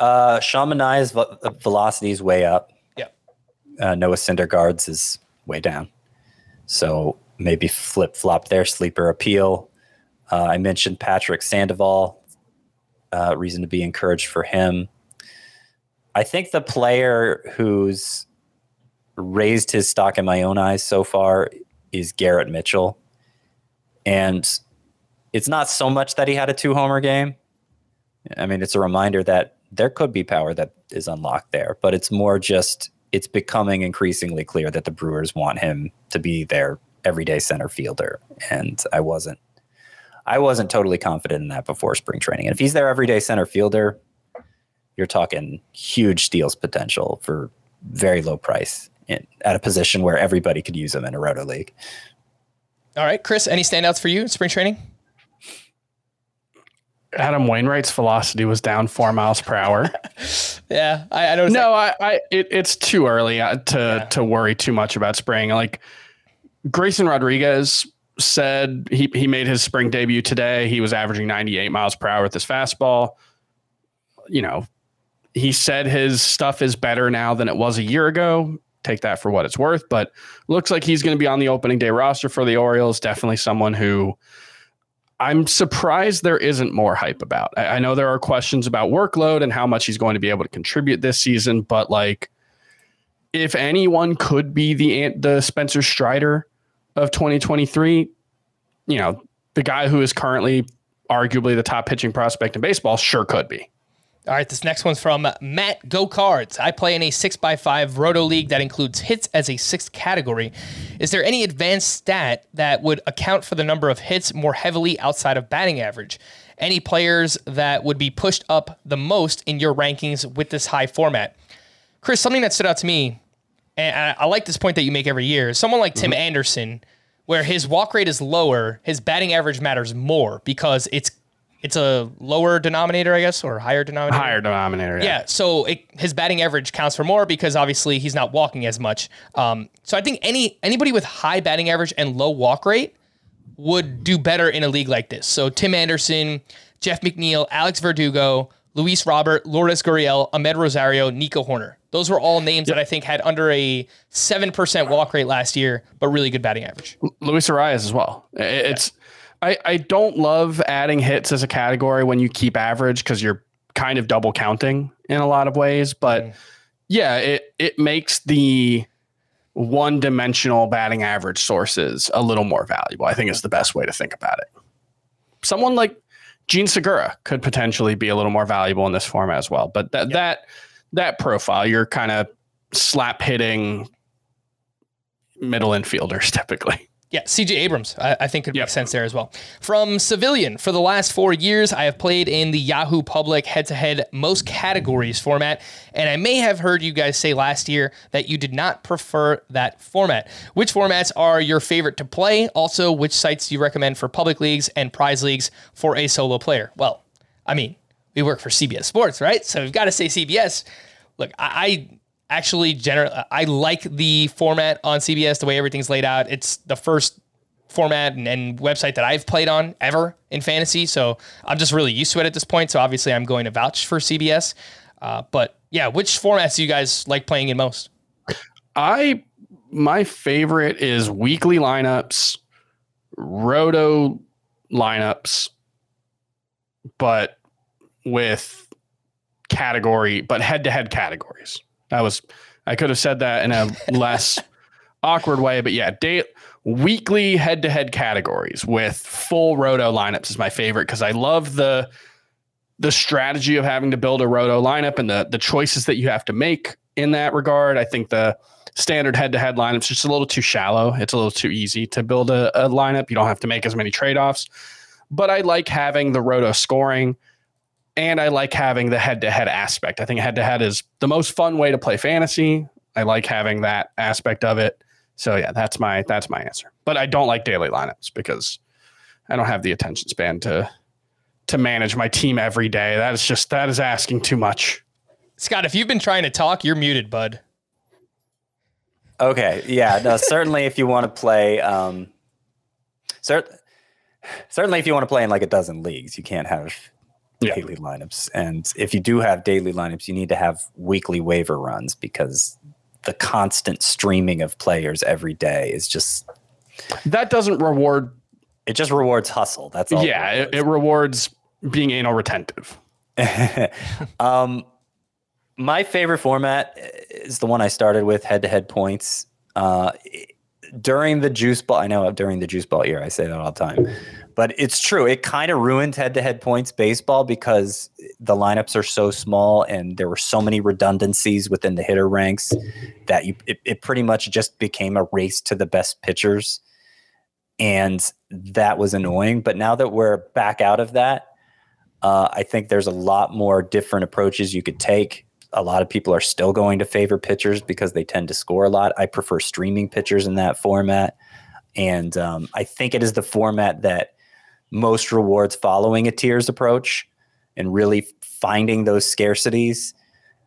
D: Uh, Sean Manaea's velocity is way up.
A: Yeah.
D: Uh, Noah Syndergaard's is way down. So maybe flip flop their sleeper appeal. Uh, I mentioned Patrick Sandoval. Uh, reason to be encouraged for him. I think the player who's raised his stock in my own eyes so far is Garrett Mitchell. And it's not so much that he had a two homer game. I mean, it's a reminder that there could be power that is unlocked there, but it's more just it's becoming increasingly clear that the Brewers want him to be their everyday center fielder, and I wasn't I wasn't totally confident in that before spring training. And if he's their everyday center fielder, you're talking huge steals potential for very low price in, at a position where everybody could use him in a roto league.
A: All right, Chris, any standouts for you in spring training?
E: Adam Wainwright's velocity was down four miles per hour.
A: Yeah, I, I noticed.
E: no, I, I it, it's too early uh, to to worry too much about spring. Like Grayson Rodriguez said, he he made his spring debut today. He was averaging 98 miles per hour with his fastball. You know, he said his stuff is better now than it was a year ago. Take that for what it's worth, but looks like he's going to be on the opening day roster for the Orioles. Definitely someone who I'm surprised there isn't more hype about. I, I know there are questions about workload and how much he's going to be able to contribute this season, but like, if anyone could be the the Spencer Strider of 2023, you know, the guy who is currently arguably the top pitching prospect in baseball sure could be.
A: All right, this next one's from Matt Go Cards. I play in a 6x5 roto league that includes hits as a sixth category. Is there any advanced stat that would account for the number of hits more heavily outside of batting average? Any players that would be pushed up the most in your rankings with this high format? Chris, something that stood out to me, and I, I like this point that you make every year, is someone like Tim mm-hmm. Anderson, where his walk rate is lower, his batting average matters more because it's it's a lower denominator, I guess, or higher denominator.
E: Higher denominator.
A: Yeah, so it, his batting average counts for more because obviously he's not walking as much. Um, so I think any anybody with high batting average and low walk rate would do better in a league like this. So Tim Anderson, Jeff McNeil, Alex Verdugo, Luis Robert, Lourdes Gurriel, Amed Rosario, Nico Hoerner. Those were all names that I think had under a seven percent walk rate last year, but really good batting average.
E: Luis Arraez as well. It's I, I don't love adding hits as a category when you keep average because you're kind of double counting in a lot of ways. But mm. yeah, it it makes the one dimensional batting average sources a little more valuable. I think is the best way to think about it. Someone like Jean Segura could potentially be a little more valuable in this format as well. But that that that profile, you're kind of slap hitting middle infielders typically.
A: Yeah, CJ Abrams, I, I think could
E: Yep.
A: make sense there as well. From Civilian, for the last four years, I have played in the Yahoo Public head to head most categories format, and I may have heard you guys say last year that you did not prefer that format. Which formats are your favorite to play? Also, which sites do you recommend for public leagues and prize leagues for a solo player? Well, I mean, we work for CBS Sports, right? So we've got to say CBS. look, I, I actually generally I like the format on CBS, the way everything's laid out. It's the first format and, and website that I've played on ever in fantasy, so I'm just really used to it at this point. So obviously, I'm going to vouch for CBS. Uh, but yeah, which formats do you guys like playing in most?
E: I my favorite is weekly lineups, roto lineups, but with category, but head to head categories. That was I could have said that in a less awkward way, but yeah, day weekly head to head categories with full roto lineups is my favorite because I love the the strategy of having to build a roto lineup and the the choices that you have to make in that regard. I think the standard head to head lineups just a little too shallow. It's a little too easy to build a, a lineup. You don't have to make as many trade offs. But I like having the roto scoring and I like having the head to head aspect. I think head to head is the most fun way to play fantasy. I like having that aspect of it. So yeah, that's my that's my answer. But I don't like daily lineups because I don't have the attention span to to manage my team every day. That is just that is asking too much.
A: Scott, if you've been trying to talk, you're muted, bud.
D: Okay, yeah, no, certainly if you want to play, um, cert- certainly if you want to play in like a dozen leagues, you can't have
E: Yeah.
D: daily lineups. And if you do have daily lineups, you need to have weekly waiver runs because the constant streaming of players every day is just
E: That doesn't reward.
D: it just rewards hustle. That's all.
E: yeah, it, it rewards being anal retentive.
D: um, my favorite format is the one I started with, head-to-head points. Uh, during the juice ball, I know during the juice ball year, I say that all the time, but it's true. It kind of ruined head-to-head points baseball because the lineups are so small and there were so many redundancies within the hitter ranks that you it, it pretty much just became a race to the best pitchers, and that was annoying. But now that we're back out of that, uh, I think there's a lot more different approaches you could take. A lot of people are still going to favor pitchers because they tend to score a lot. I prefer streaming pitchers in that format. And um, I think it is the format that most rewards following a tiers approach and really finding those scarcities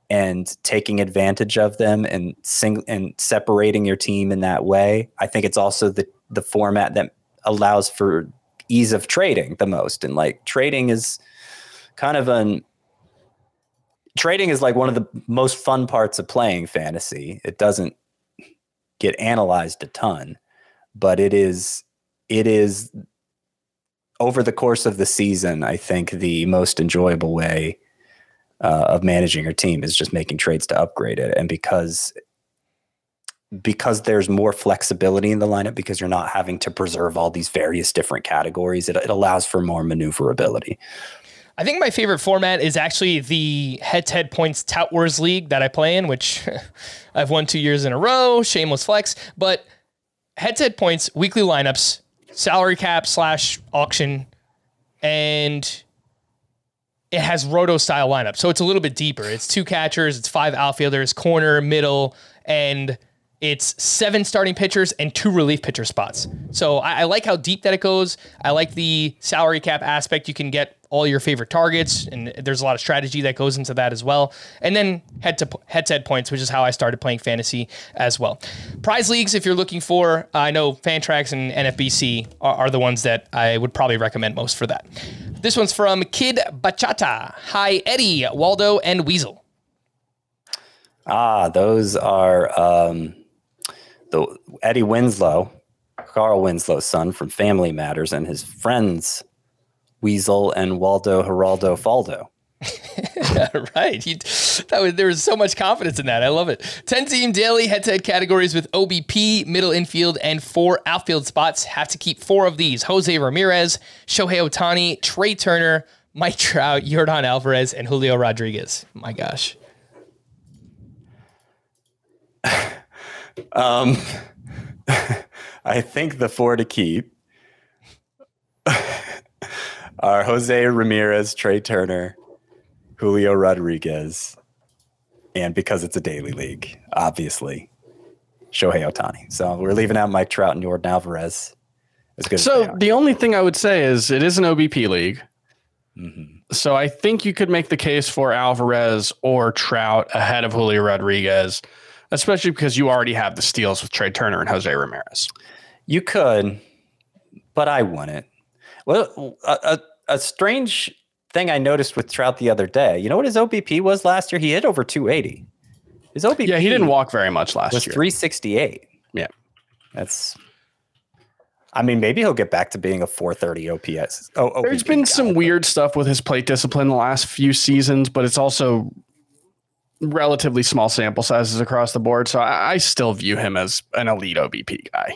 D: and taking advantage of them and sing- and separating your team in that way. I think it's also the the format that allows for ease of trading the most. And like trading is kind of an trading is like one of the most fun parts of playing fantasy. It doesn't get analyzed a ton, but it is it is over the course of the season, I think the most enjoyable way uh, of managing your team is just making trades to upgrade it. And because because there's more flexibility in the lineup, because you're not having to preserve all these various different categories, it, it allows for more maneuverability.
A: I think my favorite format is actually the head-to-head points Tout Wars League that I play in, which I've won two years in a row. Shameless flex, but head-to-head points, weekly lineups, salary cap slash auction, and it has roto style lineup. So it's a little bit deeper. It's two catchers, it's five outfielders, corner, middle, and it's seven starting pitchers and two relief pitcher spots. So I, I like how deep that it goes. I like the salary cap aspect. You can get all your favorite targets, and there's a lot of strategy that goes into that as well. And then head to head to head points, which is how I started playing fantasy as well. Prize leagues, if you're looking for, I know Fantrax and NFBC are, are the ones that I would probably recommend most for that. This one's from Kid Bachata. Hi, Eddie, Waldo, and Weasel.
D: Ah, those are um, the Eddie Winslow, Carl Winslow's son from Family Matters, and his friends Weasel and Waldo Geraldo Faldo.
A: right. You, that was, there was so much confidence in that. I love it. 10 team daily head to head categories with OBP, middle infield, and four outfield spots. Have to keep four of these Jose Ramirez, Shohei Ohtani, Trea Turner, Mike Trout, Jordan Alvarez, and Julio Rodriguez. My gosh.
D: Um, I think the four to keep are Jose Ramirez, Trea Turner, Julio Rodriguez, and because it's a daily league, obviously, Shohei Ohtani. So we're leaving out Mike Trout and Jordan Alvarez.
E: So the only thing I would say is it is an OBP league.
D: Mm-hmm.
E: So I think you could make the case for Alvarez or Trout ahead of Julio Rodriguez, especially because you already have the steals with Trea Turner and Jose Ramirez.
D: You could, but I wouldn't. Well, a, a, a strange thing I noticed with Trout the other day. You know what his OBP was last year? He hit over 280. His OBP
E: Yeah, he didn't walk very much last
D: was
E: year.
D: 368.
E: Yeah.
D: That's. I mean, maybe he'll get back to being a 430 OPS. Oh,
E: there's been
D: guy,
E: some
D: but-
E: weird stuff with his plate discipline the last few seasons, but it's also relatively small sample sizes across the board. So I, I still view him as an elite OBP guy.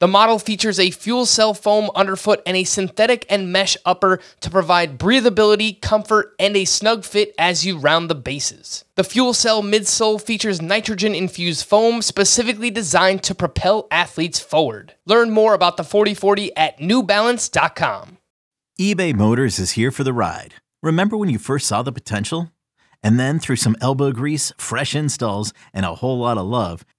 A: The model features a fuel cell foam underfoot and a synthetic and mesh upper to provide breathability, comfort, and a snug fit as you round the bases. The fuel cell midsole features nitrogen infused foam specifically designed to propel athletes forward. Learn more about the 4040 at newbalance.com.
F: eBay Motors is here for the ride. Remember when you first saw the potential? And then through some elbow grease, fresh installs, and a whole lot of love,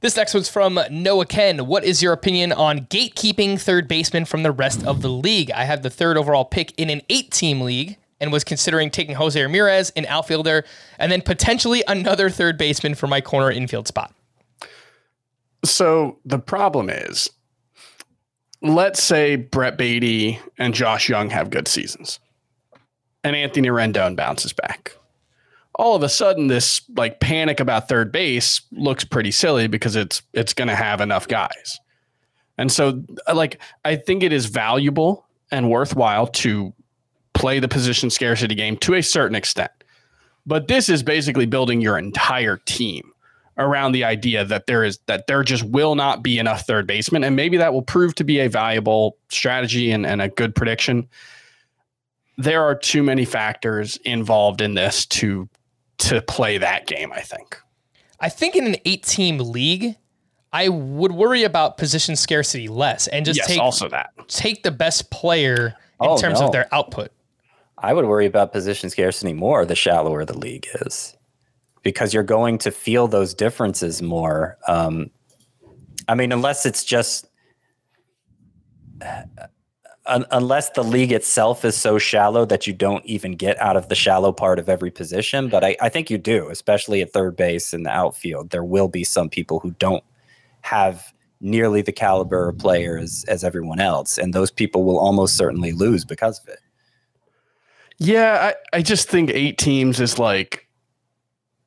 A: This next one's from Noah Ken. What is your opinion on gatekeeping third baseman from the rest of the league? I have the third overall pick in an eight team league and was considering taking Jose Ramirez, an outfielder, and then potentially another third baseman for my corner infield spot.
E: So the problem is, let's say Brett Baty and Josh Jung have good seasons, and Anthony Rendon bounces back. All of a sudden, this like panic about third base looks pretty silly because it's it's going to have enough guys, and so uh, like I think it is valuable and worthwhile to play the position scarcity game to a certain extent. But this is basically building your entire team around the idea that there is that there just will not be enough third baseman, and maybe that will prove to be a valuable strategy and, and a good prediction. There are too many factors involved in this to to play that game. I think.
A: I think in an eight team league, I would worry about position scarcity less and just
E: yes,
A: take
E: also that.
A: take the best player in
D: Oh,
A: terms
D: no.
A: of their output.
D: I would worry about position scarcity more the shallower the league is, because you're going to feel those differences more. Um, I mean, unless it's just, un- unless the league itself is so shallow that you don't even get out of the shallow part of every position. But I, I think you do, especially at third base and the outfield. There will be some people who don't have nearly the caliber of players as everyone else, and those people will almost certainly lose because of it.
E: Yeah, I, I just think eight teams is like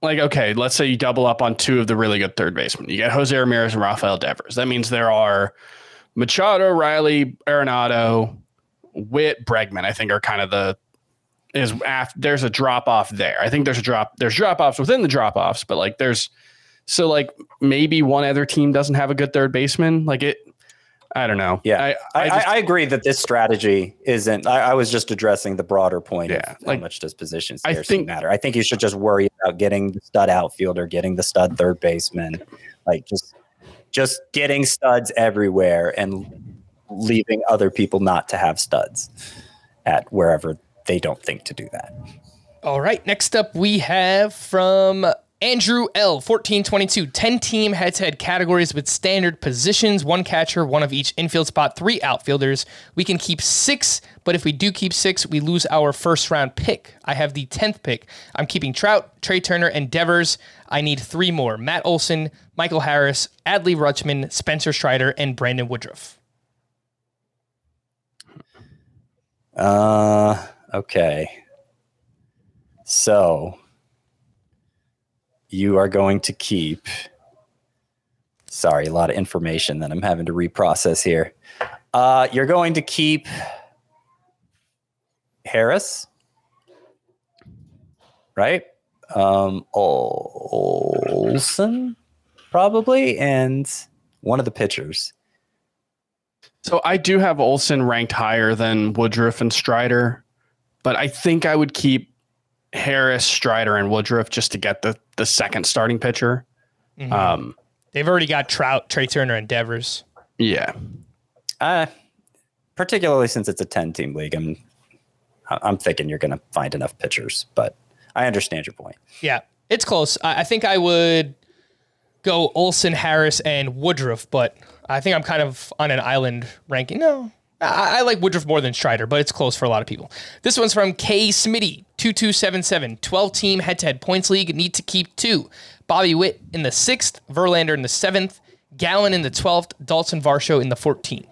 E: like okay, let's say you double up on two of the really good third basemen. You get Jose Ramirez and Rafael Devers. That means there are Machado, Riley, Arenado, Witt, Bregman. I think are kind of the is after there's a drop off there. I think there's a drop there's drop offs within the drop offs, but like there's so like maybe one other team doesn't have a good third baseman. Like it, I don't know.
D: Yeah,
E: I,
D: I, I,
E: just-
D: I agree that this strategy isn't. I, I was just addressing the broader point
E: Yeah,
D: of how
E: like,
D: much does position
E: I
D: scarcity
E: think-
D: matter. I think you should just worry about getting the stud outfielder, getting the stud third baseman, like just just getting studs everywhere and leaving other people not to have studs at wherever they don't think to do that.
A: All right, next up we have from Andrew L. 1422. 10 team head to head categories with standard positions one catcher, one of each infield spot, three outfielders. We can keep six, but if we do keep six, we lose our first round pick. I have the 10th pick. I'm keeping Trout, Trea Turner, and Devers. I need three more Matt Olson, Michael Harris, Adley Rutschman, Spencer Strider, and Brandon Woodruff.
D: Uh, okay. So you are going to keep. Sorry, a lot of information that I'm having to reprocess here. Uh, you're going to keep Harris, right? Um, Olson, probably, and one of the pitchers.
E: So I do have Olson ranked higher than Woodruff and Strider, but I think I would keep Harris, Strider, and Woodruff just to get the the second starting pitcher.
A: Mhm.
E: Um,
A: They've already got Trout, Trea Turner, and Devers.
E: yeah,
D: Uh, particularly since it's a 10 team league, I'm I'm thinking you're going to find enough pitchers, but I understand your point.
A: Yeah, it's close. I, I think I would go Olson, Harris, and Woodruff, but I think I'm kind of on an island ranking. No, I, I like Woodruff more than Strider, but it's close for a lot of people. This one's from K. Smitty, 2277. 12 team head to head points league. Need to keep two. Bobby Witt in the sixth, Verlander in the seventh, Gallen in the 12th, Dalton Varsho in the 14th.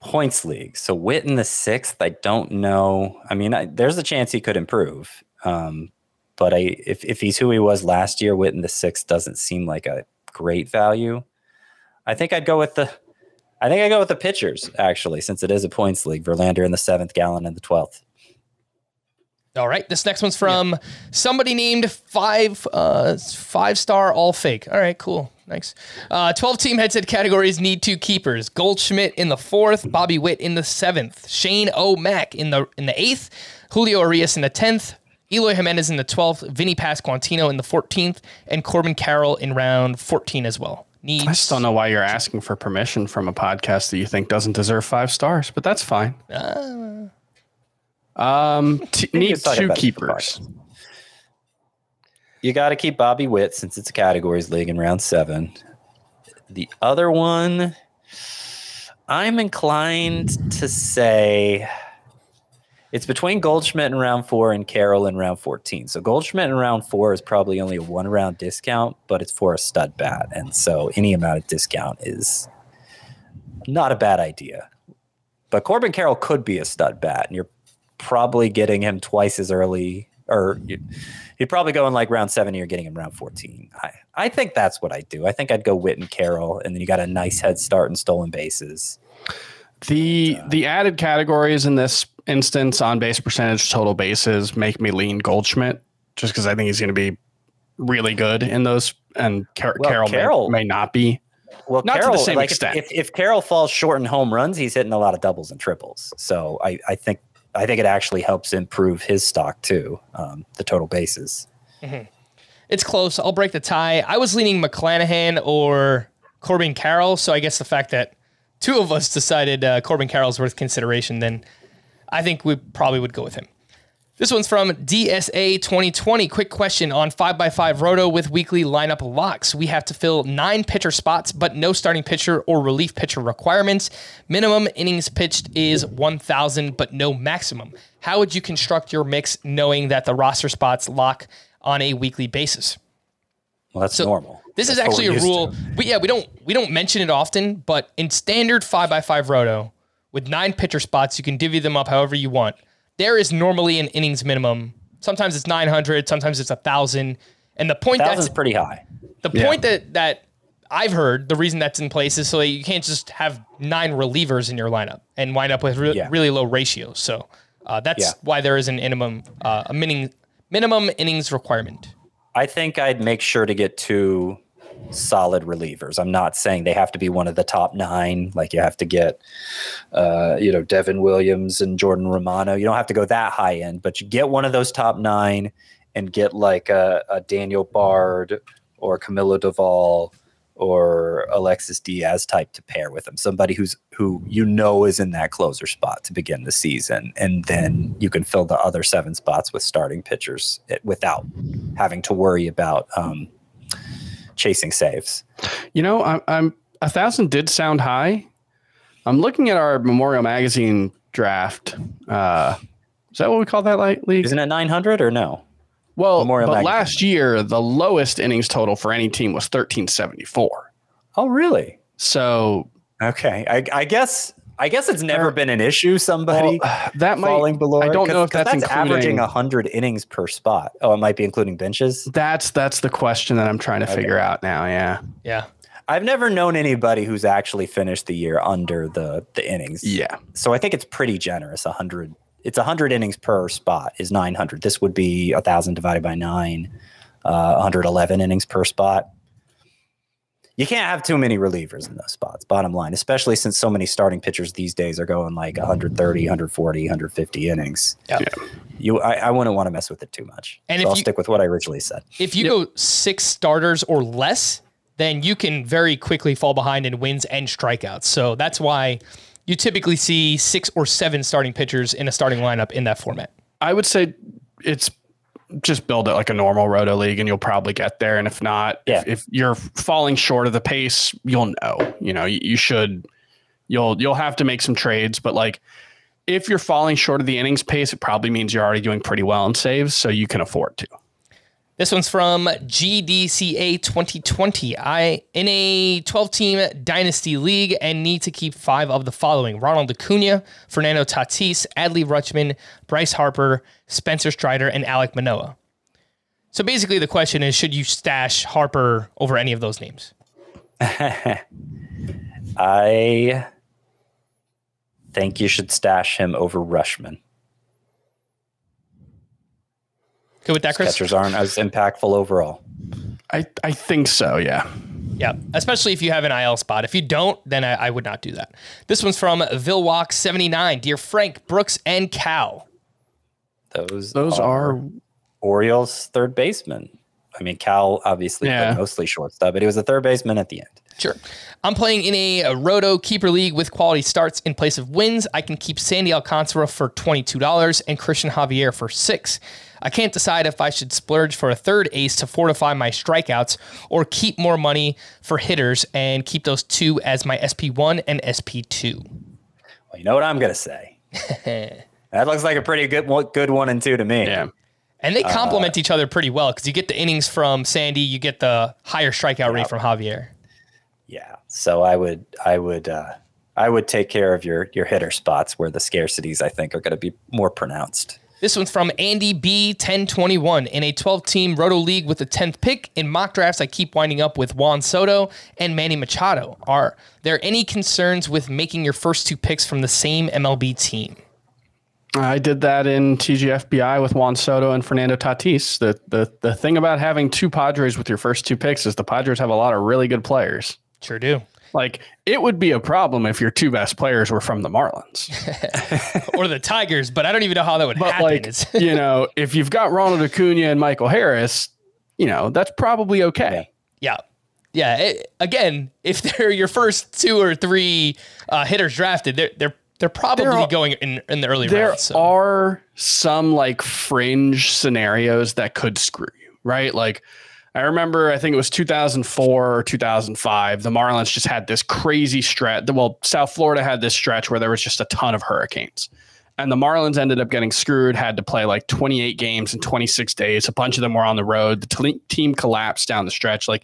D: Points league. So Witt in the sixth, I don't know. I mean, I, there's a chance he could improve. Um, but I, if, if he's who he was last year, Witt in the sixth doesn't seem like a great value. I think I'd go with the, I think I go with the pitchers actually, since it is a points league. Verlander in the seventh, Gallen in the twelfth.
A: All right, this next one's from somebody named five uh, five star all fake. All right, cool, nice. Uh, Twelve team headset categories need two keepers: Goldschmidt in the fourth, Bobby Witt in the seventh, Shane O'Mac in the in the eighth, Julio Arias in the tenth, Eloy Jimenez in the twelfth, Vinny Pasquantino in the fourteenth, and Corbin Carroll in round fourteen as well. Needs.
E: I just don't know why you're asking for permission from a podcast that you think doesn't deserve five stars, but that's fine. Um, t- need two keepers.
D: You got to keep Bobby Witt since it's a categories league in round seven. The other one, I'm inclined to say it's between Goldschmidt in round four and Carroll in round 14. So Goldschmidt in round four is probably only a one round discount, but it's for a stud bat. And so any amount of discount is not a bad idea. But Corbin Carroll could be a stud bat, and you're probably getting him twice as early, or mm-hmm. you, he'd probably go in like round seven, you're getting him round 14. I, I think that's what I'd do. I think I'd go Witt and Carroll, and then you got a nice head start in stolen bases.
E: The uh, the added categories in this instance on base percentage, total bases, make me lean Goldschmidt just because I think he's going to be really good in those, and Car-
D: Well,
E: Carroll, may-
D: Carroll-
E: may, not be.
D: Well,
E: Not to the same
D: like, if-
E: extent.
D: If, if Carroll falls short in home runs, he's hitting a lot of doubles and triples. So I, I think I think it actually helps improve his stock too, um, the total bases.
A: It's close. I'll break the tie. I was leaning McClanahan or Corbin Carroll, so I guess the fact that two of us decided uh, Corbin Carroll's worth consideration, then I think we probably would go with him. This one's from DSA 2020. Quick question on 5x5 Roto with weekly lineup locks. We have to fill nine pitcher spots, but no starting pitcher or relief pitcher requirements. Minimum innings pitched is 1,000, but no maximum. How would you construct your mix knowing that the roster spots lock on a weekly basis?
D: Well, that's
A: So
D: normal.
A: This is
D: That's what
A: actually a rule. We, yeah, we don't we don't mention it often, but in standard five x five roto with nine pitcher spots, you can divvy them up however you want. There is normally an innings minimum. Sometimes it's nine hundred, sometimes it's a thousand. And the point that's
D: pretty high.
A: the point that that I've heard the reason that's in place is so that you can't just have nine relievers in your lineup and wind up with re-
D: Yeah.
A: really low ratios. So uh, that's
D: Yeah.
A: why there is an minimum uh, a minimum minimum innings requirement.
D: I think I'd make sure to get two solid relievers. I'm not saying they have to be one of the top nine, like you have to get, uh, you know, Devin Williams and Jordan Romano. You don't have to go that high end, but you get one of those top nine and get like a, a Daniel Bard or Camilo Doval or Alexis Diaz type to pair with them. Somebody who's who you know is in that closer spot to begin the season, and then you can fill the other seven spots with starting pitchers eh, without having to worry about um, chasing saves.
E: You know, I'm, I'm a thousand did sound high. I'm looking at our Memorial Magazine draft. Uh, is that what we call that light league?
D: Isn't it 900 or no?
E: Well,
D: Memorial
E: but
D: Magazine
E: last year the lowest innings total for any team was 1374.
D: Oh, really?
E: So
D: Okay. I, I guess I guess it's never been an issue. Somebody
E: Well, that might-
D: falling below.
E: I don't know if
D: that's
E: that's
D: averaging
E: including-
D: hundred innings per spot. Oh, it might be including benches.
E: That's that's the question that I'm trying to figure out now. Yeah.
A: Yeah.
D: I've never known anybody who's actually finished the year under the the innings.
E: Yeah.
D: So I think it's pretty generous. hundred. It's hundred innings per spot is nine hundred. This would be a thousand divided by nine. Uh, 111 innings per spot. You can't have too many relievers in those spots. Bottom line, especially since so many starting pitchers these days are going like 130, 140, 150 innings.
A: Yeah.
D: You, I, I wouldn't want to mess with it too much.
A: And
D: so
A: if
D: I'll
A: you-
D: stick with what I originally said.
A: If you go six starters or less, then you can very quickly fall behind in wins and strikeouts. So that's why you typically see six or seven starting pitchers in a starting lineup in that format.
E: I would say it's just build it like a normal roto league and you'll probably get there. And if not,
D: Yeah.
E: if, if you're falling short of the pace, you'll know. You know, you, you should you'll you'll have to make some trades, but like if you're falling short of the innings pace, it probably means you're already doing pretty well in saves, so you can afford to.
A: This one's from GDCA 2020. I in a 12-team dynasty league and need to keep five of the following: Ronald Acuna, Fernando Tatis, Adley Rutschman, Bryce Harper, Spencer Strider, and Alek Manoah. So basically, the question is: Should you stash Harper over any of those names?
D: I think you should stash him over Rutschman.
A: Good with that, Chris?
D: Catchers aren't as impactful overall.
E: I, I think so, yeah.
A: Yeah, especially if you have an IL spot. If you don't, then I, I would not do that. This one's from Vilwalk79. Dear Frank, Brooks, and Cal.
D: Those
E: Those are
D: Orioles third baseman. I mean, Cal obviously played mostly shortstop, but he was a third baseman at the end.
A: Sure. I'm playing in a, a Roto Keeper League with quality starts in place of wins. I can keep Sandy Alcantara for $22 and Cristian Javier for 6 I can't decide if I should splurge for a third ace to fortify my strikeouts or keep more money for hitters and keep those two as my SP1 and SP2.
D: Well, you know what I'm going to say. that looks like a pretty good one, good one and two to me.
E: yeah.
A: And they complement each other pretty well because you get the innings from Sandy, you get the higher strikeout rate from Javier.
D: Yeah. So I would, I would, uh, I would take care of your your hitter spots where the scarcities I think are going to be more pronounced.
A: This one's from Andy B1021. In a 12 team roto league with the 10th pick, in mock drafts, I keep winding up with Juan Soto and Manny Machado. Are there any concerns with making your first two picks from the same MLB team?
E: I did that in TGFBI with Juan Soto and Fernando Tatis. The, the the thing about having two Padres with your first two picks is the Padres have a lot of really good players.
A: Sure do.
E: Like it would be a problem if your two best players were from the Marlins.
A: or the Tigers, but I don't even know how that would
E: But
A: happen.
E: like you know, if you've got Ronald Acuna and Michael Harris, you know that's probably okay.
A: yeah. Yeah. it- again, if they're your first two or three uh, hitters drafted, they're, they're, they're probably
E: are-
A: going in, in the early
E: There
A: rounds. So.
E: are some like fringe scenarios that could screw you, right? Like I remember, I think it was 2004 or 2005. The Marlins just had this crazy stretch. Well, South Florida had this stretch where there was just a ton of hurricanes. And the Marlins ended up getting screwed, had to play like 28 games in 26 days. A bunch of them were on the road. The tle- team collapsed down the stretch. Like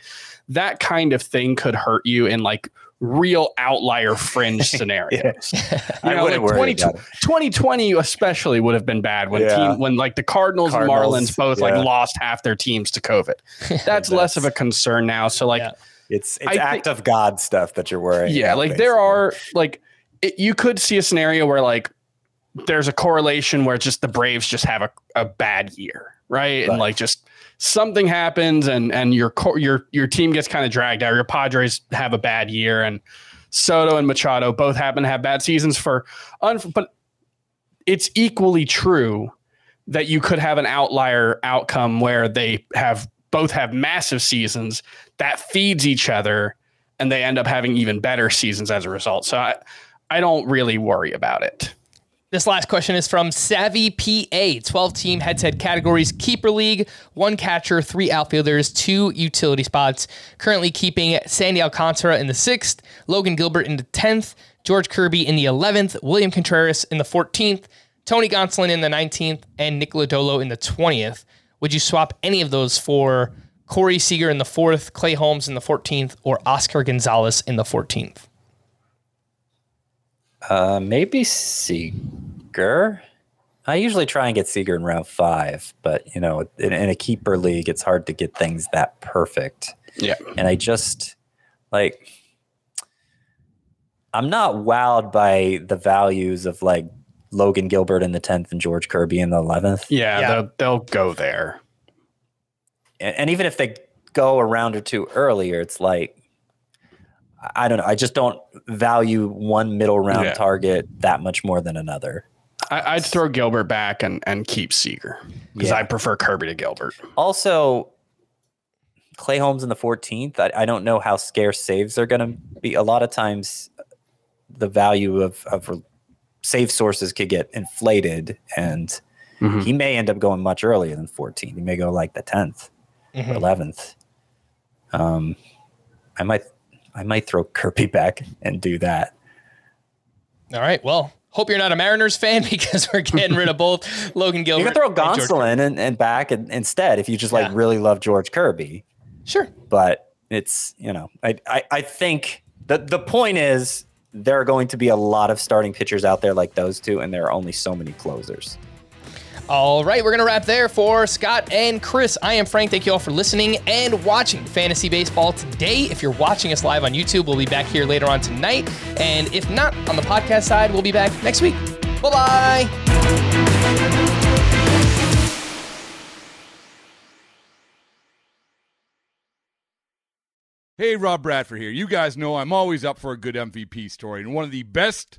E: that kind of thing could hurt you in like real outlier fringe scenarios.
D: I
E: You know, like 20, 2020 especially would have been bad when
D: Yeah.
E: team when like the Cardinals,
D: Cardinals,
E: and Marlins both
D: yeah.
E: like lost half their teams to COVID. That's less of a concern now. So like.
D: It's it's
E: I
D: act of God stuff that you're worrying.
E: yeah,
D: about,
E: like there are like it, you could see a scenario where like there's a correlation where just the Braves just have a, a bad year, right? And like just something happens and and your your your team gets kind of dragged out. Your Padres have a bad year and Soto and Machado both happen to have bad seasons for but it's equally true that you could have an outlier outcome where they have both have massive seasons that feeds each other and they end up having even better seasons as a result. So I, I don't really worry about it.
A: This last question is from Savvy PA. 12 team head to head categories Keeper League, one catcher, three outfielders, two utility spots. Currently keeping Sandy Alcantara in the sixth, Logan Gilbert in the 10th, George Kirby in the 11th, William Contreras in the 14th, Tony Gonsolin in the 19th, and Nick Lodolo in the 20th. Would you swap any of those for Corey Seager in the fourth, Clay Holmes in the 14th, or Oscar Gonzalez in the 14th?
D: Uh, maybe Seager. I usually try and get Seager in round five, but you know, in, in, a keeper league, it's hard to get things that perfect.
E: Yeah.
D: And I just like, I'm not wowed by the values of like Logan Gilbert in the 10th and George Kirby in the 11th.
E: Yeah, yeah. They'll, they'll go there.
D: And, and even if they go a round or two earlier, it's like, I don't know. I just don't value one middle round yeah. target that much more than another.
E: I, would throw Gilbert back and, and keep Seager because yeah. I prefer Kirby to Gilbert.
D: Also, Clay Holmes in the 14th. I, I don't know how scarce saves are going to be. A lot of times, the value of, of save sources could get inflated, and mm-hmm. he may end up going much earlier than 14. He may go like the 10th mm-hmm. or 11th. Um, I might I might throw Kirby back and do that.
A: All right. Well, hope you're not a Mariners fan because we're getting rid of both Logan Gilbert.
D: You can throw Gonsolin and, and, back and, instead if you just like yeah. really love George Kirby.
A: Sure.
D: But it's, you know, I, I, I think the, the point is there are going to be a lot of starting pitchers out there like those two, and there are only so many closers.
A: All right, we're going to wrap there for Scott and Chris. I am Frank. Thank you all for listening and watching Fantasy Baseball today. If you're watching us live on YouTube, we'll be back here later on tonight. And if not, on the podcast side, we'll be back next week. Bye bye.
G: Hey, Rob Bradford here. You guys know I'm always up for a good MVP story, and one of the best